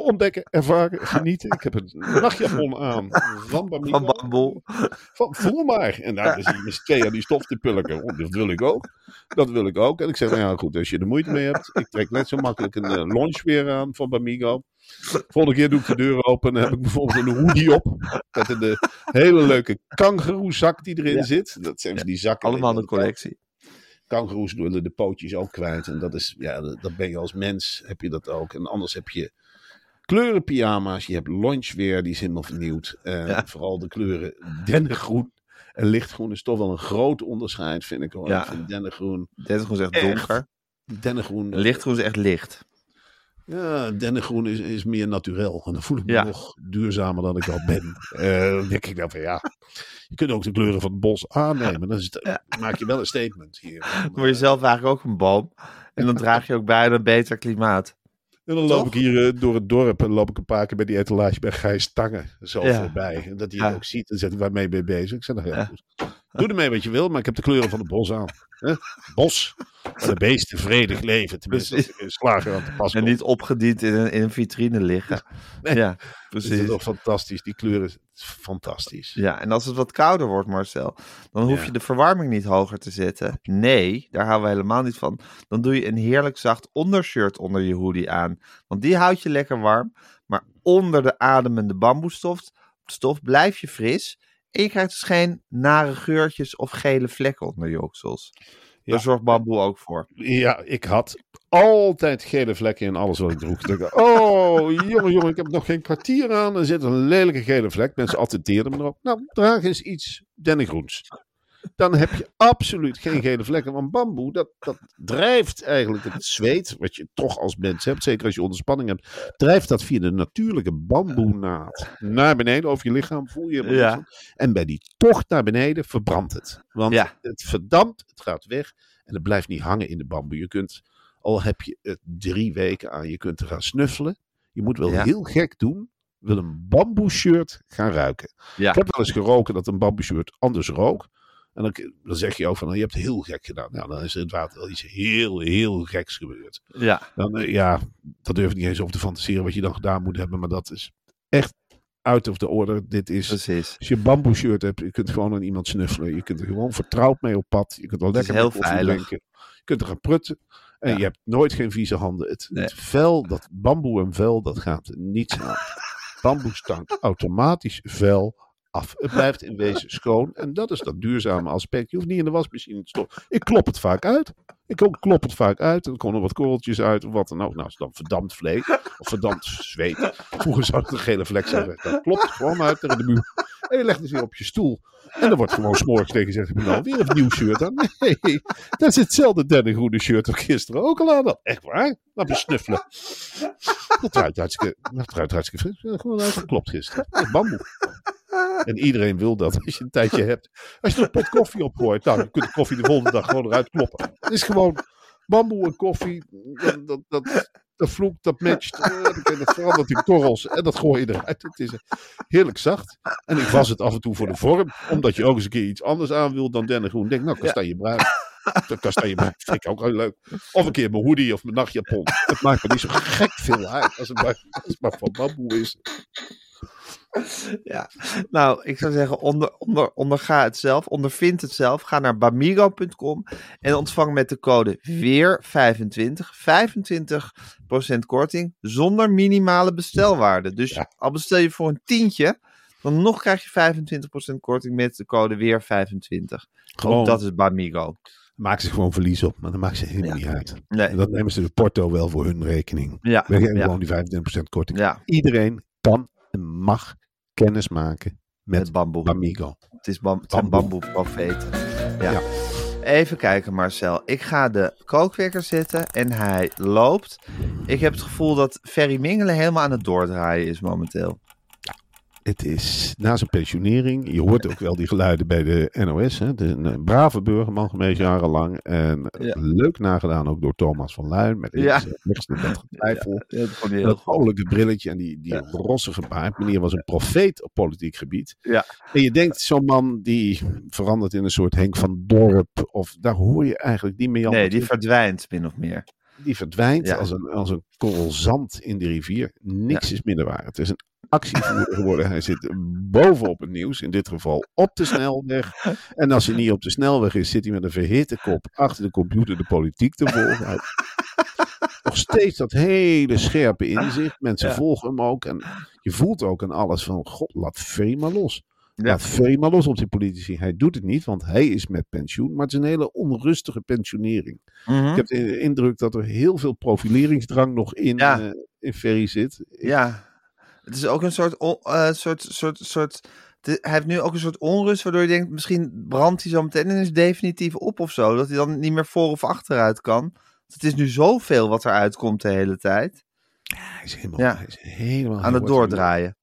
Speaker 4: ontdekken, ervaren, genieten. Ik heb een nachtjapon aan van
Speaker 3: bamboe.
Speaker 4: Van, voel maar. En dan zie je tweeën aan die stof te pulken. Oh, dat wil ik ook. Dat wil ik ook. En ik zeg, nou ja, goed, als je er moeite mee hebt. Ik trek net zo makkelijk een uh, launch weer aan van Bamigo. Volgende keer doe ik de deur open. Dan heb ik bijvoorbeeld een hoodie op. Met een eh, hele leuke kangeroezak die erin
Speaker 3: Ja.
Speaker 4: zit. Dat zijn van die zakken.
Speaker 3: Allemaal een collectie.
Speaker 4: Kangeroes willen de pootjes ook kwijt. En dat is, ja, dat ben je als mens, heb je dat ook. En anders heb je kleurenpyjama's. Je hebt lunchweer, die is helemaal vernieuwd. [LAUGHS]
Speaker 3: Ja.
Speaker 4: vooral de kleuren dennengroen en lichtgroen is toch wel een groot onderscheid, vind ik. Hoor.
Speaker 3: Ja.
Speaker 4: Ik vind dennengroen,
Speaker 3: Dit is echt
Speaker 4: Echt?
Speaker 3: donker.
Speaker 4: dennengroen,
Speaker 3: Lichtgroen is echt licht.
Speaker 4: ja, dennengroen is, is meer naturel. En dan voel ik me
Speaker 3: Ja.
Speaker 4: nog duurzamer dan ik al ben. [LAUGHS] Eh, dan denk ik dan van ja, je kunt ook de kleuren van het bos aannemen. Dan is het,
Speaker 3: Ja.
Speaker 4: maak je wel een statement hier. [LAUGHS]
Speaker 3: Dan word je zelf eigenlijk ook een boom. En dan draag je ook bij aan een beter klimaat.
Speaker 4: En dan loop ik hier eh, door het dorp en loop ik een paar keer bij die etalage bij Gijs Tangen zo
Speaker 3: Ja.
Speaker 4: voorbij. En dat hij het ook ziet en zegt waarmee ben je bezig? Ik zeg, nou Ja. goed. Doe ermee wat je wil, maar ik heb de kleuren van het bos aan. Bos, waar de beesten vredig leven. Tenminste, als ik een slager aan te pas
Speaker 3: En niet opgediend in een, in een vitrine liggen.
Speaker 4: Nee.
Speaker 3: Ja,
Speaker 4: Dat is
Speaker 3: precies.
Speaker 4: toch fantastisch. Die kleuren, is fantastisch.
Speaker 3: Ja, en als het wat kouder wordt, Marcel, dan hoef
Speaker 4: Ja.
Speaker 3: je de verwarming niet hoger te zetten. Nee, daar houden we helemaal niet van. Dan doe je een heerlijk zacht ondershirt onder je hoodie aan. Want die houdt je lekker warm. Maar onder de ademende bamboestof stof blijf je fris. En je krijgt dus geen nare geurtjes of gele vlekken onder je oksels.
Speaker 4: Ja.
Speaker 3: Daar zorgt bamboe ook voor.
Speaker 4: Ja, ik had altijd gele vlekken in alles wat ik droeg. Ik dacht, oh, jongen, jongen, ik heb nog geen kwartier aan. Er zit een lelijke gele vlek. Mensen attenderen me erop. Nou, draag eens iets dennengroens. Dan heb je absoluut geen gele vlekken. Want bamboe, dat, dat drijft eigenlijk het zweet, wat je toch als mens hebt, zeker als je onder spanning hebt, drijft dat via de natuurlijke bamboenaad naar beneden over je lichaam. Voel je
Speaker 3: Ja.
Speaker 4: En bij die tocht naar beneden verbrandt het. Want
Speaker 3: Ja.
Speaker 4: het verdampt, het gaat weg en het blijft niet hangen in de bamboe. Je kunt, al heb je het drie weken aan, je kunt er gaan snuffelen. Je moet wel
Speaker 3: Ja.
Speaker 4: heel gek doen, wil een bamboe shirt gaan ruiken.
Speaker 3: Ja.
Speaker 4: Ik heb wel eens geroken dat een bamboe shirt anders rook. En dan, dan zeg je ook van, nou, je hebt heel gek gedaan. Nou, dan is er inderdaad wel iets heel, heel geks gebeurd.
Speaker 3: Ja.
Speaker 4: Dan, eh, ja, dat durf ik niet eens over te fantaseren wat je dan gedaan moet hebben. Maar dat is echt out of the order. Dit is,
Speaker 3: Precies.
Speaker 4: als je een bamboe shirt hebt, je kunt gewoon aan iemand snuffelen. Je kunt er gewoon vertrouwd mee op pad. Je kunt wel lekker
Speaker 3: heel veilig.
Speaker 4: drinken. Je kunt er gaan prutten. En
Speaker 3: Ja.
Speaker 4: je hebt nooit geen vieze handen. Het,
Speaker 3: Nee.
Speaker 4: het vel, dat bamboe en vel, dat gaat niets aan. [LAUGHS] Bamboe stankt automatisch vuil af. Het blijft in wezen schoon. En dat is dat duurzame aspect. Je hoeft niet in de wasmachine te stoppen. Ik klop het vaak uit. Ik klop het vaak uit. Er komen wat korreltjes uit of wat dan ook. Nou, is dan verdampt vlees of verdampt zweet. Vroeger zou het een gele vlek zijn. Dan klopt gewoon uit tegen de muur. En je legt het weer op je stoel. En dan wordt gewoon s'morgens tegen gezegd, heb nou weer een nieuw shirt aan? Nee, dat is hetzelfde dennengroene shirt dat ik gisteren ook al aan. Echt waar? Laat me snuffelen. Dat ruikt hartstikke, dat ruikt hartstikke fris. Gewoon uitgeklopt gisteren. Dat is bamboe. [LAUGHS] En iedereen wil dat als je een tijdje [LAUGHS] hebt. Als je er een pot koffie op gooit, nou, je kunt de koffie de volgende dag gewoon eruit kloppen. Het is gewoon bamboe en koffie. Dat, dat, dat, dat vloekt, dat matcht. eh, en dat verandert in korrels. En dat gooi je eruit. Het is heerlijk zacht. En ik was het af en toe voor de vorm. Omdat je ook eens een keer iets anders aan wil dan dennengroen. Denk, nou, kastanjebruin. Dat kastanjebruin vind ik ook heel leuk. Of een keer mijn hoodie of mijn nachtjapon. Het maakt me niet zo gek veel uit. Als het maar, als het maar van bamboe is. [LAUGHS]
Speaker 3: Ja, nou, ik zou zeggen, onder, onder, onderga het zelf, ondervind het zelf. Ga naar bamigo.com en ontvang met de code WEER25 25% korting zonder minimale bestelwaarde. Dus
Speaker 4: Ja.
Speaker 3: al bestel je voor een tientje, dan nog krijg je 25% korting met de code WEER25.
Speaker 4: Gewoon.
Speaker 3: Ook dat is Bamigo.
Speaker 4: Maak ze gewoon verlies op, maar dat maakt ze helemaal niet uit.
Speaker 3: Nee.
Speaker 4: En dat nemen ze de porto wel voor hun rekening.
Speaker 3: Ja,
Speaker 4: We geven
Speaker 3: ja,
Speaker 4: gewoon die 25% korting.
Speaker 3: ja,
Speaker 4: Iedereen kan en mag kennis maken met
Speaker 3: met bamboe.
Speaker 4: Amigo.
Speaker 3: Het, is bam, het
Speaker 4: Bamboe.
Speaker 3: bamboeprofeten. Ja.
Speaker 4: Ja.
Speaker 3: Even kijken Marcel. Ik ga de kookwekker zetten en hij loopt. Ik heb het gevoel dat Ferry Mingelen helemaal aan het doordraaien is momenteel.
Speaker 4: Het is na zijn pensionering. Je hoort ook wel die geluiden bij de NOS. Hè. Het is een, brave burgerman geweest jarenlang. En
Speaker 3: Ja.
Speaker 4: leuk nagedaan ook door Thomas van Luin. Met
Speaker 3: Ja.
Speaker 4: getwijfel.
Speaker 3: Dat vond
Speaker 4: oudelijke brilletje en die, die rossige baard. Meneer was een profeet op politiek gebied.
Speaker 3: Ja.
Speaker 4: En je denkt, zo'n man die verandert in een soort Henk van Dorp. Of daar hoor je eigenlijk niet meer
Speaker 3: Nee, die verdwijnt min of meer.
Speaker 4: Die verdwijnt
Speaker 3: Ja.
Speaker 4: als, een, als een korrel zand in de rivier. Niks is minder waar. Het is een actievoerder geworden. Hij zit bovenop het nieuws. In dit geval op de snelweg. En als hij niet op de snelweg is, zit hij met een verhitte kop achter de computer de politiek te volgen. Nog steeds dat hele scherpe inzicht. Mensen
Speaker 3: Ja.
Speaker 4: volgen hem ook. En je voelt ook aan alles van, god, laat Ferry maar los.
Speaker 3: Ja.
Speaker 4: Laat Ferry maar los op die politici. Hij doet het niet, want hij is met pensioen. Maar het is een hele onrustige pensionering.
Speaker 3: Mhm.
Speaker 4: Ik heb de indruk dat er heel veel profileringsdrang nog in,
Speaker 3: Ja.
Speaker 4: eh, in Ferry zit.
Speaker 3: Ja, het is ook een soort, eh, soort, soort, soort de- hij heeft nu ook een soort onrust, waardoor je denkt, misschien brandt hij zo meteen en is definitief op of zo. Dat hij dan niet meer voor of achteruit kan. Het is nu zoveel wat eruit komt de hele tijd.
Speaker 4: Hij is helemaal,
Speaker 3: Ja.
Speaker 4: hij is helemaal
Speaker 3: Aan het doordraaien.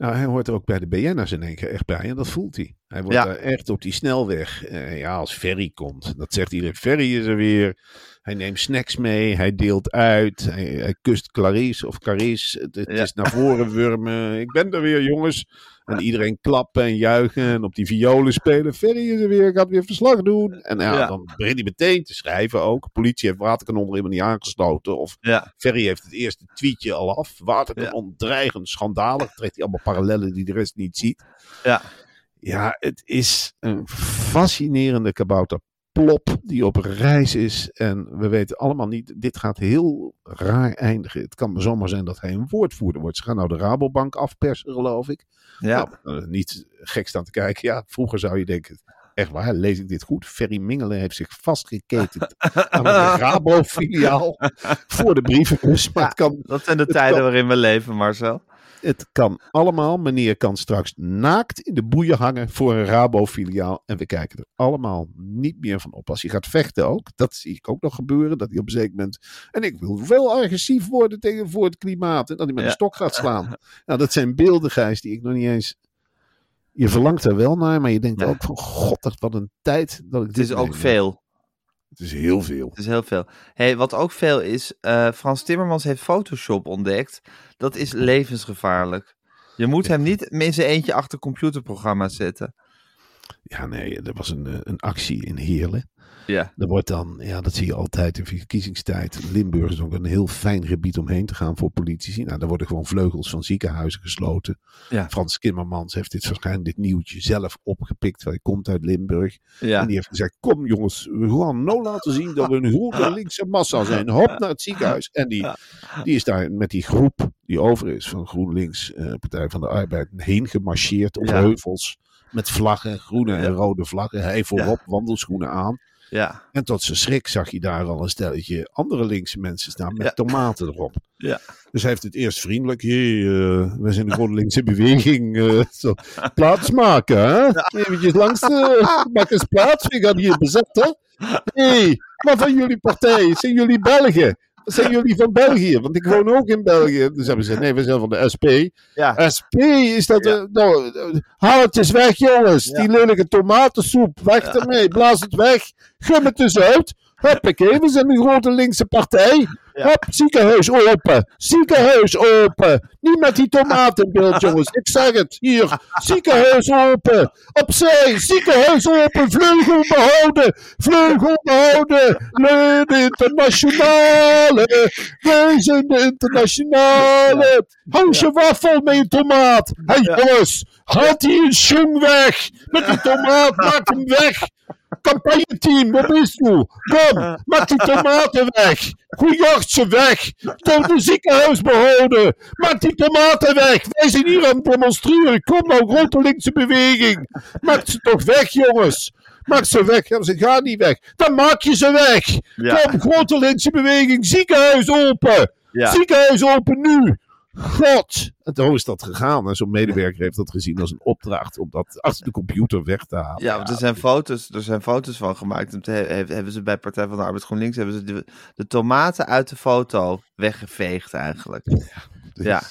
Speaker 4: Nou, hij hoort er ook bij de BN'ers in één keer echt bij. En dat voelt hij. Hij wordt
Speaker 3: Ja.
Speaker 4: daar echt op die snelweg. eh, ja, als Ferry komt. Dat zegt iedereen. Ferry is er weer. Hij neemt snacks mee. Hij deelt uit. Hij, hij kust Clarice of Carice. Het, het
Speaker 3: Ja.
Speaker 4: is naar voren wurmen. Ik ben er weer, jongens. En iedereen klappen en juichen. En op die violen spelen. Ferry is er weer. Gaat weer verslag doen. En ja,
Speaker 3: Ja.
Speaker 4: dan begint hij meteen te schrijven ook. Politie heeft Waterkanon er helemaal niet aangesloten. Of
Speaker 3: Ja,
Speaker 4: Ferry heeft het eerste tweetje al af. Waterkanon dreigend, schandalig. Trekt hij allemaal parallellen die de rest niet ziet.
Speaker 3: ja.
Speaker 4: Ja, het is een fascinerende kabouterplop die op reis is. En we weten allemaal niet, dit gaat heel raar eindigen. Het kan maar zomaar zijn dat hij een woordvoerder wordt. Ze gaan nou de Rabobank afpersen, geloof ik.
Speaker 3: ja.
Speaker 4: Nou, niet gek staan te kijken. Ja, vroeger zou je denken, echt waar, lees ik dit goed? Ferry Mingelen heeft zich vastgeketend [LAUGHS] aan een Rabo-filiaal voor de brievenbus. Maar het kan,
Speaker 3: Dat zijn de tijden
Speaker 4: kan-
Speaker 3: waarin we leven, Marcel.
Speaker 4: Het kan allemaal. Meneer kan straks naakt in de boeien hangen voor een Rabo-filiaal. En we kijken er allemaal niet meer van op. Als hij gaat vechten ook, dat zie ik ook nog gebeuren. Dat hij op een zeker moment... En ik wil wel agressief worden tegen voor het klimaat. En dat hij met
Speaker 3: Ja.
Speaker 4: een stok gaat slaan. [LAUGHS] Nou, dat zijn beelden, Gijs, die ik nog niet eens... Je verlangt er wel naar, maar je denkt
Speaker 3: Ja.
Speaker 4: ook van... God, wat een tijd dat ik
Speaker 3: Het
Speaker 4: dit
Speaker 3: is ook veel.
Speaker 4: Het is heel veel.
Speaker 3: Het is heel veel. Hey, wat ook veel is, eh, Frans Timmermans heeft Photoshop ontdekt. Dat is levensgevaarlijk. Je moet hem niet [LAUGHS] in zijn eentje achter computerprogramma's zetten.
Speaker 4: Ja, nee, er was een, eh, een actie in Heerlen.
Speaker 3: Ja.
Speaker 4: Er wordt dan, ja, dat zie je altijd in verkiezingstijd. Limburg is ook een heel fijn gebied om heen te gaan voor politici. Nou, daar worden gewoon vleugels van ziekenhuizen gesloten.
Speaker 3: Ja.
Speaker 4: Frans Kimmermans heeft dit waarschijnlijk dit nieuwtje zelf opgepikt. Hij komt uit Limburg.
Speaker 3: Ja.
Speaker 4: En die heeft gezegd: Kom jongens, we gaan nou laten zien dat we een grote [LAUGHS] linkse massa zijn. Hop naar het ziekenhuis. En die, die is daar met die groep die over is van GroenLinks, eh, Partij van de Arbeid, heen gemarcheerd op
Speaker 3: Ja.
Speaker 4: heuvels. Met vlaggen, groene en
Speaker 3: Ja.
Speaker 4: rode vlaggen. Hij voorop, wandelschoenen aan.
Speaker 3: Ja.
Speaker 4: En tot zijn schrik zag je daar al een stelletje andere linkse mensen staan met
Speaker 3: Ja.
Speaker 4: tomaten erop.
Speaker 3: Ja.
Speaker 4: Dus hij heeft het eerst vriendelijk. Hey, eh, wij zijn de GroenLinkse beweging. eh, zo. Plaats maken, hè? Eventjes langs de... Maak eens plaats, we gaan hier bezetten. Hé, hey, maar van jullie partij, zijn jullie Belgen? Zijn jullie van België? Want ik woon ook in België. Dus hebben ze gezegd, nee, we zijn van de SP.
Speaker 3: Ja.
Speaker 4: SP is dat...
Speaker 3: Ja.
Speaker 4: eh, nou, eh, haal het eens weg, jongens.
Speaker 3: Ja.
Speaker 4: Die lelijke tomatensoep. Weg ermee. Blaas het weg. Gum het eens uit. Huppakee, we zijn een grote linkse partij.
Speaker 3: Ja.
Speaker 4: Hop, ziekenhuis open. Ziekenhuis open. Niet met die tomaten in beeld, [LAUGHS] jongens. Ik zeg het. Hier. Ziekenhuis open. Opzij. Ziekenhuis open. Vleugel behouden. Vleugel behouden. Le- De internationale. Wij zijn de internationale. Hou je waffel met je tomaat. Hé hey, jongens. Haal die een schoen weg. Met die tomaat. Maak hem weg. Campagneteam, wat is u? Kom, maak die tomaten weg. Goejacht ze weg. Kom de ziekenhuis behouden. Maak die tomaten weg. Wij zijn hier aan het demonstreren. Kom nou, grote linkse beweging. Maak ze toch weg, jongens. Maak ze weg. Ja, ze gaan niet weg. Dan maak je ze weg.
Speaker 3: Ja.
Speaker 4: Kom, grote linkse beweging. Ziekenhuis open.
Speaker 3: Ja.
Speaker 4: Ziekenhuis open nu. God. En zo is dat gegaan. En zo'n medewerker heeft dat gezien als een opdracht om dat achter de computer weg te halen.
Speaker 3: Ja, want er zijn foto's, er zijn foto's van gemaakt. Hebben ze bij Partij van de Arbeid GroenLinks hebben ze de, de tomaten uit de foto weggeveegd eigenlijk. Ja.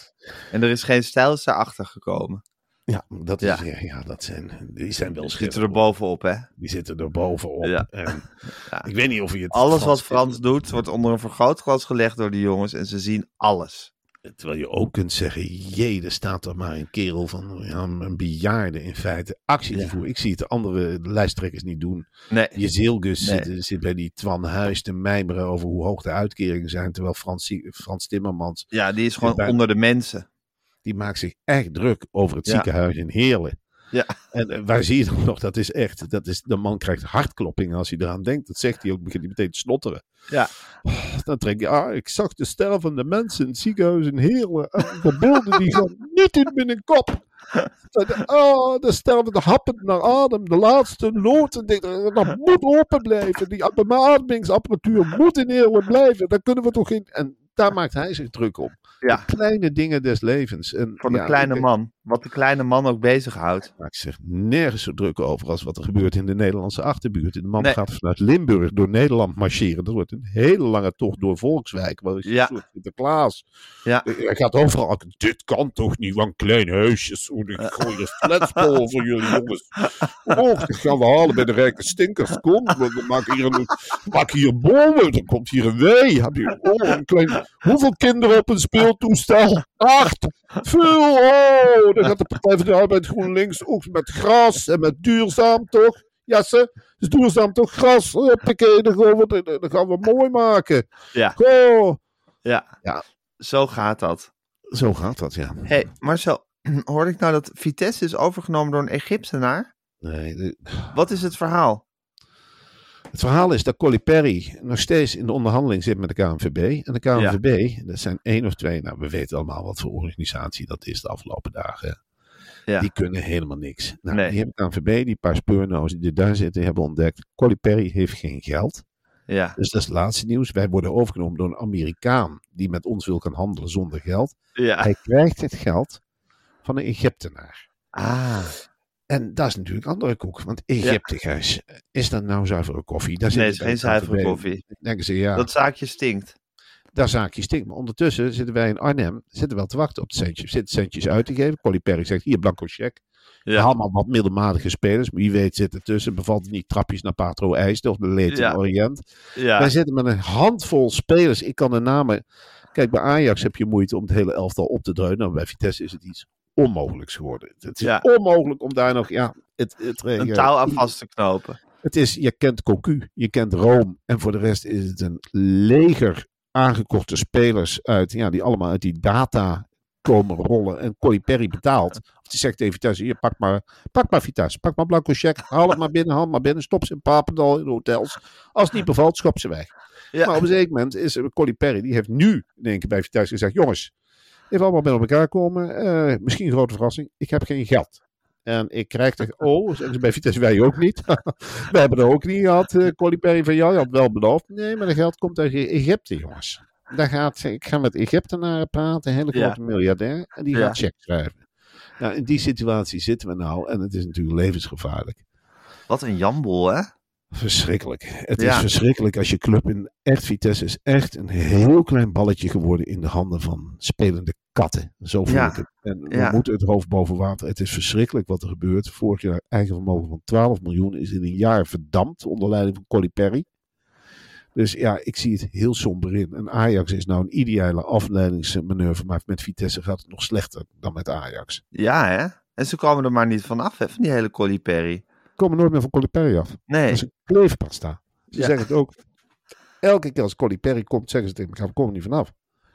Speaker 3: En er is geen stijl daarachter gekomen.
Speaker 4: Ja, dat, is,
Speaker 3: Ja.
Speaker 4: dat zijn, die zijn wel
Speaker 3: Die zitten er bovenop, hè?
Speaker 4: Die zitten er bovenop.
Speaker 3: Ja.
Speaker 4: En
Speaker 3: Ja.
Speaker 4: Ik weet niet of je het
Speaker 3: Alles wat
Speaker 4: Frans
Speaker 3: Frans doet, wordt onder een vergrootglas gelegd door de jongens en ze zien alles.
Speaker 4: Terwijl je ook kunt zeggen, jee, er staat er maar een kerel van ja, een bejaarde in feite actie te
Speaker 3: Ja.
Speaker 4: voeren. Ik zie het de andere lijsttrekkers niet doen.
Speaker 3: Nee.
Speaker 4: Jezielgus
Speaker 3: Nee.
Speaker 4: zit, zit bij die Twan Huis te mijmeren over hoe hoog de uitkeringen zijn. Terwijl Frans, Frans Timmermans,
Speaker 3: Ja, die is gewoon
Speaker 4: bij-
Speaker 3: onder de mensen.
Speaker 4: die maakt zich echt druk over het
Speaker 3: Ja.
Speaker 4: ziekenhuis in Heerlen.
Speaker 3: Ja.
Speaker 4: En eh, waar zie je dan nog? Dat is echt, dat is, de man krijgt hartkloppingen als hij eraan denkt. Dat zegt hij ook, begint hij meteen te snotteren.
Speaker 3: Ja.
Speaker 4: Dan denk je, ah, ik zag de stervende mensen in het ziekenhuis in Heerlen. En de beelden die gaan [LAUGHS] niet in mijn kop. Oh, de stervende happen naar adem. De laatste nood. En denk, eh, dat moet open blijven. Die beademingsapparatuur moet in Heerlen blijven. Daar kunnen we toch in. En daar maakt hij zich druk om.
Speaker 3: Ja.
Speaker 4: De kleine dingen des levens. En,
Speaker 3: Van de
Speaker 4: ja,
Speaker 3: kleine man. Wat de kleine man ook bezighoudt.
Speaker 4: maakt zich nergens zo druk over als wat er gebeurt in de Nederlandse achterbuurt. De man
Speaker 3: Nee.
Speaker 4: gaat vanuit Limburg door Nederland marcheren. Dat wordt een hele lange tocht door Volkswijk. Waar is
Speaker 3: Ja.
Speaker 4: ja. Sinterklaas?
Speaker 3: Ja.
Speaker 4: Hij gaat overal. Dit kan toch niet, van klein huisjes. Ik gooi er flatspol voor jullie jongens. Oh, dat gaan we halen bij de rijke stinkers. Kom, we maken hier, een, maken hier bomen. Er komt hier een wei. Heb je, oh, een klein, hoeveel kinderen op een speeltoestel? Acht. Veel. Oh, dan gaat de Partij van de Arbeid GroenLinks ook met gras en met duurzaam toch? Jasse, is duurzaam toch gras? Huppakee, dan gaan we, dan gaan we mooi maken.
Speaker 3: Ja.
Speaker 4: Oh,
Speaker 3: Ja.
Speaker 4: Ja.
Speaker 3: Zo gaat dat.
Speaker 4: zo gaat dat, ja.
Speaker 3: hey, Marcel, [CLEARS THROAT] hoorde ik nou dat Vitesse is overgenomen door een Egyptenaar?
Speaker 4: Nee, de-
Speaker 3: Wat is het verhaal?
Speaker 4: Het verhaal is dat Colli Perry nog steeds in de onderhandeling zit met de KNVB. En de KNVB, dat zijn één of twee, nou we weten allemaal wat voor organisatie dat is de afgelopen dagen.
Speaker 3: Ja.
Speaker 4: Die kunnen helemaal niks. Nou,
Speaker 3: Nee.
Speaker 4: Die hebben ANVB, die paar speurnozen die daar zitten, hebben ontdekt. Colly Perry heeft geen geld.
Speaker 3: Ja.
Speaker 4: Dus dat is het laatste nieuws. Wij worden overgenomen door een Amerikaan die met ons wil gaan handelen zonder geld.
Speaker 3: Ja.
Speaker 4: Hij krijgt het geld van een Egyptenaar.
Speaker 3: Ah.
Speaker 4: En dat is natuurlijk andere koek. Want Egypte, Gijs, is dat nou zuivere koffie? Daar
Speaker 3: Nee, het is geen
Speaker 4: het
Speaker 3: zuivere koffie.
Speaker 4: Denken ze, ja,
Speaker 3: Dat zaakje stinkt.
Speaker 4: daar zaakje stinkt. Maar ondertussen zitten wij in Arnhem, zitten wel te wachten op de centjes. Zitten centjes uit te geven. Colly Perry zegt, hier, blanco check.
Speaker 3: Ja.
Speaker 4: Allemaal wat middelmatige spelers. Wie weet zit er tussen. Bevalt het niet trapjes naar Patro IJsden of de Leed
Speaker 3: Ja.
Speaker 4: Orient.
Speaker 3: Ja.
Speaker 4: Wij zitten met een handvol spelers. Ik kan de namen... Kijk, bij Ajax heb je moeite om het hele elftal op te dreunen. Nou, bij Vitesse is het iets onmogelijks geworden. Het is
Speaker 3: Ja.
Speaker 4: onmogelijk om daar nog... Ja, het, het,
Speaker 3: Een
Speaker 4: ja,
Speaker 3: touw aan vast te knopen.
Speaker 4: het is, je kent Cocu, je kent Rome. En voor de rest is het een leger aangekochte spelers uit, ja, die allemaal uit die data komen rollen. En Colly Perry betaalt. Of die zegt tegen Vitesse, hier, pak maar, pak maar Vitesse. Pak maar Blanco Check. Haal het maar binnen, haal het maar binnen. Stop ze in Papendal in de hotels. Als het niet bevalt, schop ze weg.
Speaker 3: Ja.
Speaker 4: Maar op een zeker moment is er Colly Perry, die heeft nu, denk ik, bij Vitesse gezegd, jongens, even allemaal bij elkaar komen. Eh, misschien een grote verrassing. Ik heb geen geld. En ik krijg er, oh, bij Vitesse, wij ook niet. [LAUGHS] wij hebben er ook niet gehad. Uh, Colly Perry van, ja, je had wel beloofd. Nee, maar dat geld komt uit Egypte, jongens. Daar gaat, ik ga met Egyptenaren praten, een hele
Speaker 3: Ja.
Speaker 4: grote miljardair. En die
Speaker 3: Ja.
Speaker 4: gaat check schrijven. Nou, in die situatie zitten we nou. En het is natuurlijk levensgevaarlijk.
Speaker 3: Wat een jamboel, hè?
Speaker 4: Verschrikkelijk. Het
Speaker 3: Ja.
Speaker 4: is verschrikkelijk als je club in echt Vitesse is echt een heel klein balletje geworden in de handen van spelende katten. Zo voel
Speaker 3: Ja.
Speaker 4: ik het. En we
Speaker 3: Ja.
Speaker 4: moeten het hoofd boven water. Het is verschrikkelijk wat er gebeurt. Vorig jaar eigen vermogen van 12 miljoen is in een jaar verdampt onder leiding van Colly Perry. Dus ja, ik zie het heel somber in. En Ajax is nou een ideale afleidingsmanoeuvre, maar met Vitesse gaat het nog slechter dan met Ajax.
Speaker 3: Ja, hè? En ze komen er maar niet vanaf, hè? Van die hele Colly Perry.
Speaker 4: Komen nooit meer van Colly Perry af.
Speaker 3: Nee.
Speaker 4: Dat is een kleefpasta. Ze
Speaker 3: Ja.
Speaker 4: zeggen het ook. Elke keer als Colly Perry komt, zeggen ze tegen elkaar, we komen er niet vanaf.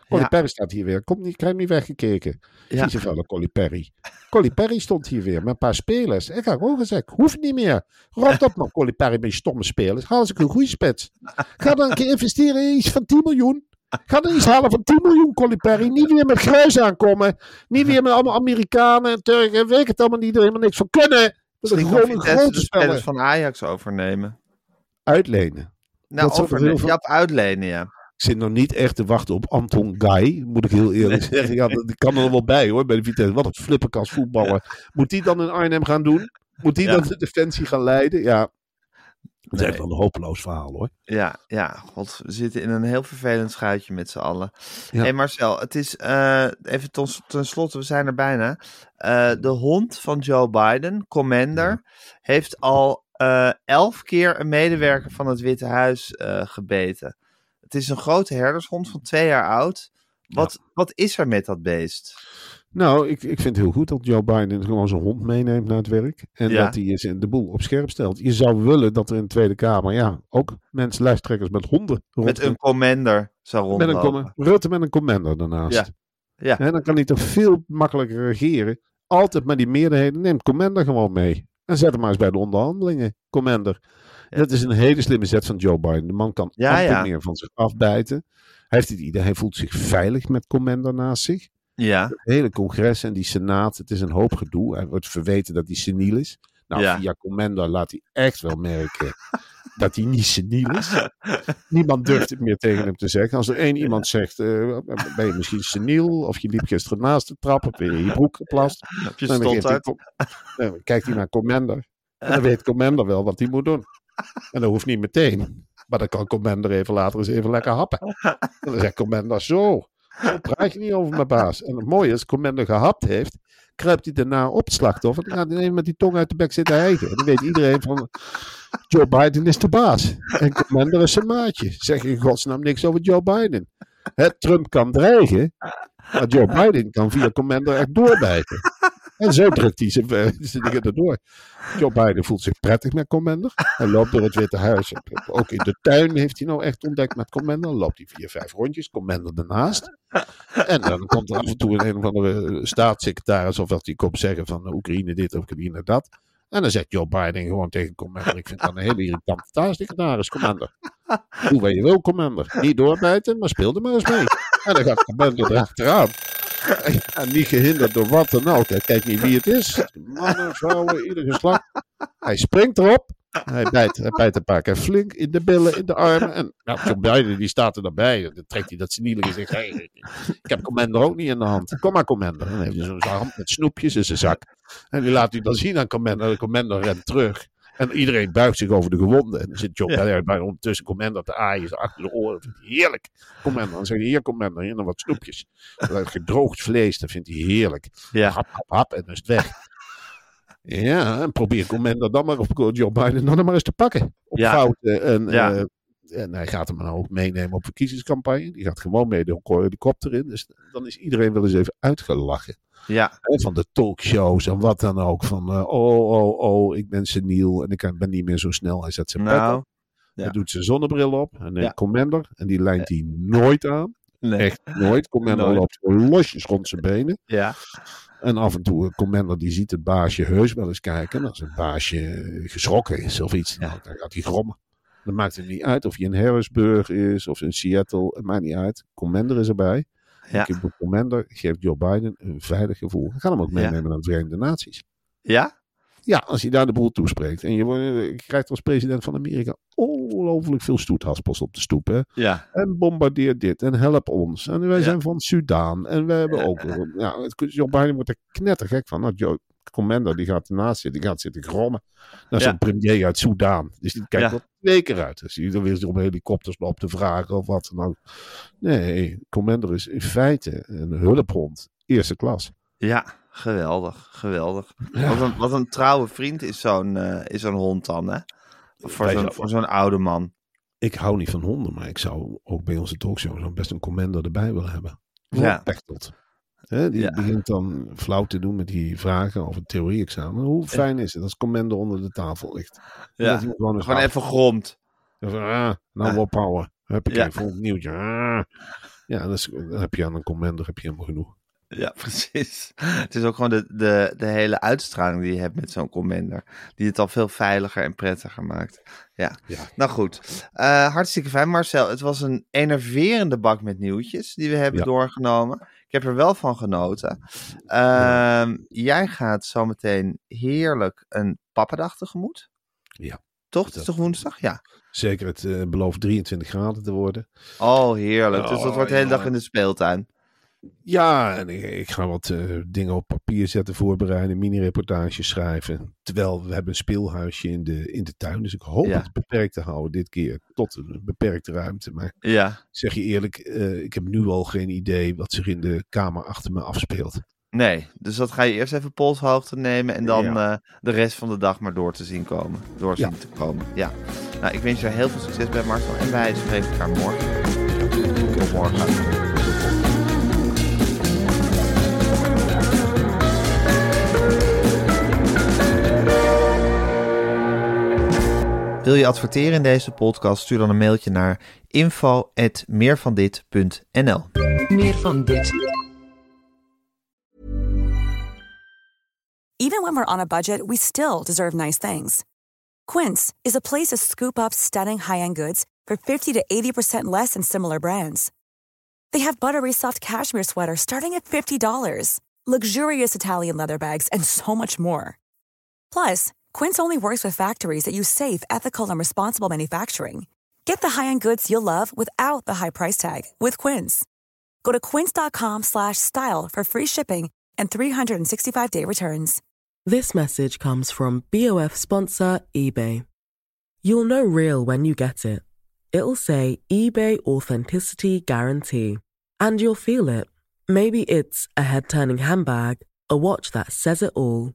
Speaker 4: Colly
Speaker 3: Ja.
Speaker 4: Perry staat hier weer. Komt niet, krijg hem niet weggekeken.
Speaker 3: Ja.
Speaker 4: Vieze vuile Colly Perry. Colly Perry stond hier weer met een paar spelers. Ik heb ook gezegd, hoeft niet meer. Rot op man, Colly Perry met je stomme spelers. Haal eens een goede spits. Ga dan een keer investeren in iets van 10 miljoen. Ga dan iets halen van 10 miljoen, Colly Perry. Niet weer met gruis aankomen. Niet weer met allemaal Amerikanen en Turken en weet het allemaal niet. Er helemaal niks van kunnen. Dat is
Speaker 3: Misschien kan
Speaker 4: gewoon een grote speler.
Speaker 3: van Ajax overnemen.
Speaker 4: Uitlenen.
Speaker 3: Nou,
Speaker 4: Dat er
Speaker 3: overnemen.
Speaker 4: veel-
Speaker 3: Ja, uitlenen, ja.
Speaker 4: Ik zit nog niet echt te wachten op Anton Guy, moet ik heel eerlijk zeggen. Ja, dat die kan er wel bij hoor, bij de Vitesse. Wat een flipperkast voetballer. Moet die dan in Arnhem gaan doen? Moet die
Speaker 3: Ja.
Speaker 4: dan de defensie gaan leiden? Ja, dat is echt wel een hopeloos verhaal hoor.
Speaker 3: Ja, ja, god, we zitten in een heel vervelend schuitje met z'n allen.
Speaker 4: Ja.
Speaker 3: hey Marcel, het is eh, even ten, ten slotte, we zijn er bijna. Eh, de hond van Joe Biden, Commander, heeft al eh, elf keer een medewerker van het Witte Huis gebeten. Het is een grote herdershond van twee jaar oud. Wat, wat is er met dat beest?
Speaker 4: Nou, ik, ik vind het heel goed dat Joe Biden gewoon zijn hond meeneemt naar het werk. En
Speaker 3: Ja.
Speaker 4: dat hij eens in de boel op scherp stelt. Je zou willen dat er in de Tweede Kamer, ja, ook mensen, lijsttrekkers met honden
Speaker 3: Met
Speaker 4: rondlopen.
Speaker 3: een Commander zou
Speaker 4: Met een
Speaker 3: rondlopen.
Speaker 4: com- Rutte met een commander daarnaast.
Speaker 3: Ja. Ja.
Speaker 4: En dan kan hij toch veel makkelijker regeren. Altijd met die meerderheden. Neem commander gewoon mee. En zet hem maar eens bij de onderhandelingen. Commander.
Speaker 3: Ja.
Speaker 4: Dat is een hele slimme zet van Joe Biden. De man kan
Speaker 3: ja.
Speaker 4: meer van zich afbijten. Hij heeft het idee, hij voelt zich veilig met commander naast zich.
Speaker 3: Ja,
Speaker 4: Het hele congres en die senaat, het is een hoop gedoe. Hij wordt verweten dat hij seniel is. Nou,
Speaker 3: Ja.
Speaker 4: via commander laat hij echt wel merken [LAUGHS] dat hij niet seniel is. Niemand durft het meer tegen hem te zeggen. Als er één iemand zegt, eh, ben je misschien seniel? Of je liep gisteren naast de trap, of ben je in je broek geplast? [LAUGHS]
Speaker 3: heb je
Speaker 4: Dan hij com- dan kijkt hij naar commander. En dan [LAUGHS] weet commander wel wat hij moet doen. En dat hoeft niet meteen. Maar dan kan commander even later eens even lekker happen. En dan zegt commander, zo, zo praat je niet over mijn baas. En het mooie is, als commander gehapt heeft, kruipt hij daarna op het slachtoffer. Dan gaat hij met die tong uit de bek zitten hijgen. En dan weet iedereen van, Joe Biden is de baas. En commander is zijn maatje. Zeg in godsnaam niks over Joe Biden. Hè, Trump kan dreigen, maar Joe Biden kan via commander echt doorbijten. En zo drukt hij eh, zijn dingen erdoor. Joe Biden voelt zich prettig met Commander. Hij loopt door het Witte Huis. Ook in de tuin heeft hij nou echt ontdekt met Commander. Dan loopt hij vier, vijf rondjes. Commander ernaast. En dan komt er af en toe een, of andere staatssecretaris of wat die komt zeggen van Oekraïne dit of Oekraïne dat. En dan zegt Joe Biden gewoon tegen Commander. Ik vind dat een hele irritante staatssecretaris, Commander. Doe wat je wil, Commander. Niet doorbijten, maar speel er maar eens mee. En dan gaat Commander erachteraan. [LAUGHS] Ja, niet gehinderd door wat dan ook. Hij kijkt niet wie het is. Mannen, vrouwen, ieder geslacht. Hij springt erop. Hij bijt, hij bijt een paar keer flink in de billen, in de armen. En nou, Biden die staat er daarbij. Dan trekt hij dat seniele en zegt: hey, Ik heb Commander ook niet in de hand. Kom maar, Commander. Dan heeft hij zo'n hand met snoepjes in zijn zak. En die laat hij dan zien aan Commander. De Commander rent terug. En iedereen buigt zich over de gewonden. En dan zit John Biden bij ondertussen Commander te aaien achter de oren. Dat vindt hij heerlijk. Commander. Dan zegt hij: Hier, Commander, hier nog wat snoepjes. Dat gedroogd vlees, dat vindt hij heerlijk.
Speaker 3: Ja.
Speaker 4: Hap, hap, hap. En dan is het weg. Ja, en probeer Commander dan maar, of Joe Biden dan maar eens te pakken. Op
Speaker 3: Ja.
Speaker 4: fouten. En,
Speaker 3: Ja.
Speaker 4: eh, en hij gaat hem dan ook meenemen op verkiezingscampagne. Die gaat gewoon mee de helikopter in. Dus dan is iedereen wel eens even uitgelachen.
Speaker 3: Ja,
Speaker 4: Van de talkshows en wat dan ook. Van eh, oh, oh, oh, ik ben seniel en ik ben niet meer zo snel. Hij zet zijn pet
Speaker 3: nou, ja.
Speaker 4: Hij doet zijn zonnebril op. En neemt
Speaker 3: Ja.
Speaker 4: Commander. En die lijnt hij nooit aan.
Speaker 3: nee.
Speaker 4: Echt nooit. Commander
Speaker 3: Nooit.
Speaker 4: loopt losjes rond zijn benen.
Speaker 3: Ja,
Speaker 4: En af en toe, een commander die ziet het baasje heus wel eens kijken. En als het baasje eh, geschrokken is of iets,
Speaker 3: Ja.
Speaker 4: nou, dan gaat hij grommen. Dan maakt het niet uit of je in Harrisburg is of in Seattle. Het maakt niet uit. Commander is erbij.
Speaker 3: Ja.
Speaker 4: Ik heb commander geeft Joe Biden een veilig gevoel. Ga hem ook
Speaker 3: Ja.
Speaker 4: meenemen naar de Verenigde Naties.
Speaker 3: Ja?
Speaker 4: Ja, als hij daar de boel toespreekt. En je, wordt- je krijgt als president van Amerika ongelooflijk veel stoethaspels op de stoep. Hè?
Speaker 3: Ja.
Speaker 4: En bombardeer dit en help ons. En wij
Speaker 3: Ja.
Speaker 4: zijn van Sudaan. En we hebben ook. Ja, Joe Biden wordt er knettergek van. Nou, Joe Commander die gaat ernaast zitten. Die gaat zitten grommen. Naar
Speaker 3: Ja.
Speaker 4: zo'n premier uit Sudaan. Dus die kijkt
Speaker 3: Ja.
Speaker 4: twee keer uit. Dus die weer op helikopters loopt te vragen of wat dan ook. Nee, Commander is in feite een hulphond. Eerste klas.
Speaker 3: Ja, geweldig, geweldig.
Speaker 4: Ja.
Speaker 3: Wat, een, wat een trouwe vriend is zo'n eh, is zo'n hond dan, hè? Voor zo'n,
Speaker 4: zou-
Speaker 3: voor zo'n oude man.
Speaker 4: Ik hou niet van honden, maar ik zou ook bij onze talkshow best een Commander erbij willen hebben.
Speaker 3: Ja.
Speaker 4: Pechtold. Hè, die
Speaker 3: Ja.
Speaker 4: begint dan flauw te doen met die vragen over het theorie-examen. Hoe fijn is het als Commander onder de tafel ligt?
Speaker 3: Ja.
Speaker 4: Gewoon,
Speaker 3: Gewoon even.
Speaker 4: Van, ah, nou ophouden. Heb ik
Speaker 3: Ja.
Speaker 4: een volgend nieuwtje. Ah. Ja, dan heb je aan een Commander heb je helemaal genoeg.
Speaker 3: Ja, [LAUGHS] precies. Het is ook gewoon de, de, de hele uitstraling die je hebt met zo'n commander. Die het al veel veiliger en prettiger maakt. Ja,
Speaker 4: Ja.
Speaker 3: nou goed. Eh, hartstikke fijn. Marcel, het was een enerverende bak met nieuwtjes die we hebben
Speaker 4: Ja.
Speaker 3: doorgenomen. Ik heb er wel van genoten. Ehm, Jij gaat zometeen heerlijk een pappendag tegemoet.
Speaker 4: Ja.
Speaker 3: Toch? Het is toch woensdag? Ja.
Speaker 4: Zeker, het eh, belooft 23 graden te worden.
Speaker 3: Oh, heerlijk. dus dat
Speaker 4: Oh,
Speaker 3: wordt de hele dag in de speeltuin.
Speaker 4: Ja, en ik, ik ga wat eh, dingen op papier zetten, voorbereiden, mini-reportages schrijven. Terwijl we hebben een speelhuisje in de, in de tuin. Dus ik hoop
Speaker 3: Ja.
Speaker 4: het beperkt te houden dit keer. Tot een beperkte ruimte. Maar
Speaker 3: Ja.
Speaker 4: zeg je eerlijk, eh, ik heb nu al geen idee wat zich in de kamer achter me afspeelt.
Speaker 3: Nee, dus dat ga je eerst even polshoogte nemen en dan
Speaker 4: Ja.
Speaker 3: eh, de rest van de dag maar door te zien komen. Door
Speaker 4: Ja.
Speaker 3: zien te komen. Ja. Nou, ik wens je heel veel succes bij, Marcel. En wij spreken elkaar morgen. Tot morgen. Wil je adverteren in deze podcast? Stuur dan een mailtje naar info.meervandit.nl
Speaker 2: Meer van dit.
Speaker 5: Even when we're on a budget, we still deserve nice things. Quince is a place to scoop up stunning high-end goods for 50 to 80% less than similar brands. They have buttery soft cashmere sweaters starting at $50, luxurious Italian leather bags, and so much more. Plus, Quince only works with factories that use safe, ethical, and responsible manufacturing. Get the high-end goods you'll love without the high price tag with Quince. Go to quince.com slash style for free shipping and 365-day returns.
Speaker 6: This message comes from BOF sponsor eBay. You'll know real when you get it. It'll say eBay Authenticity Guarantee. And you'll feel it. Maybe it's a head turning handbag, a watch that says it all,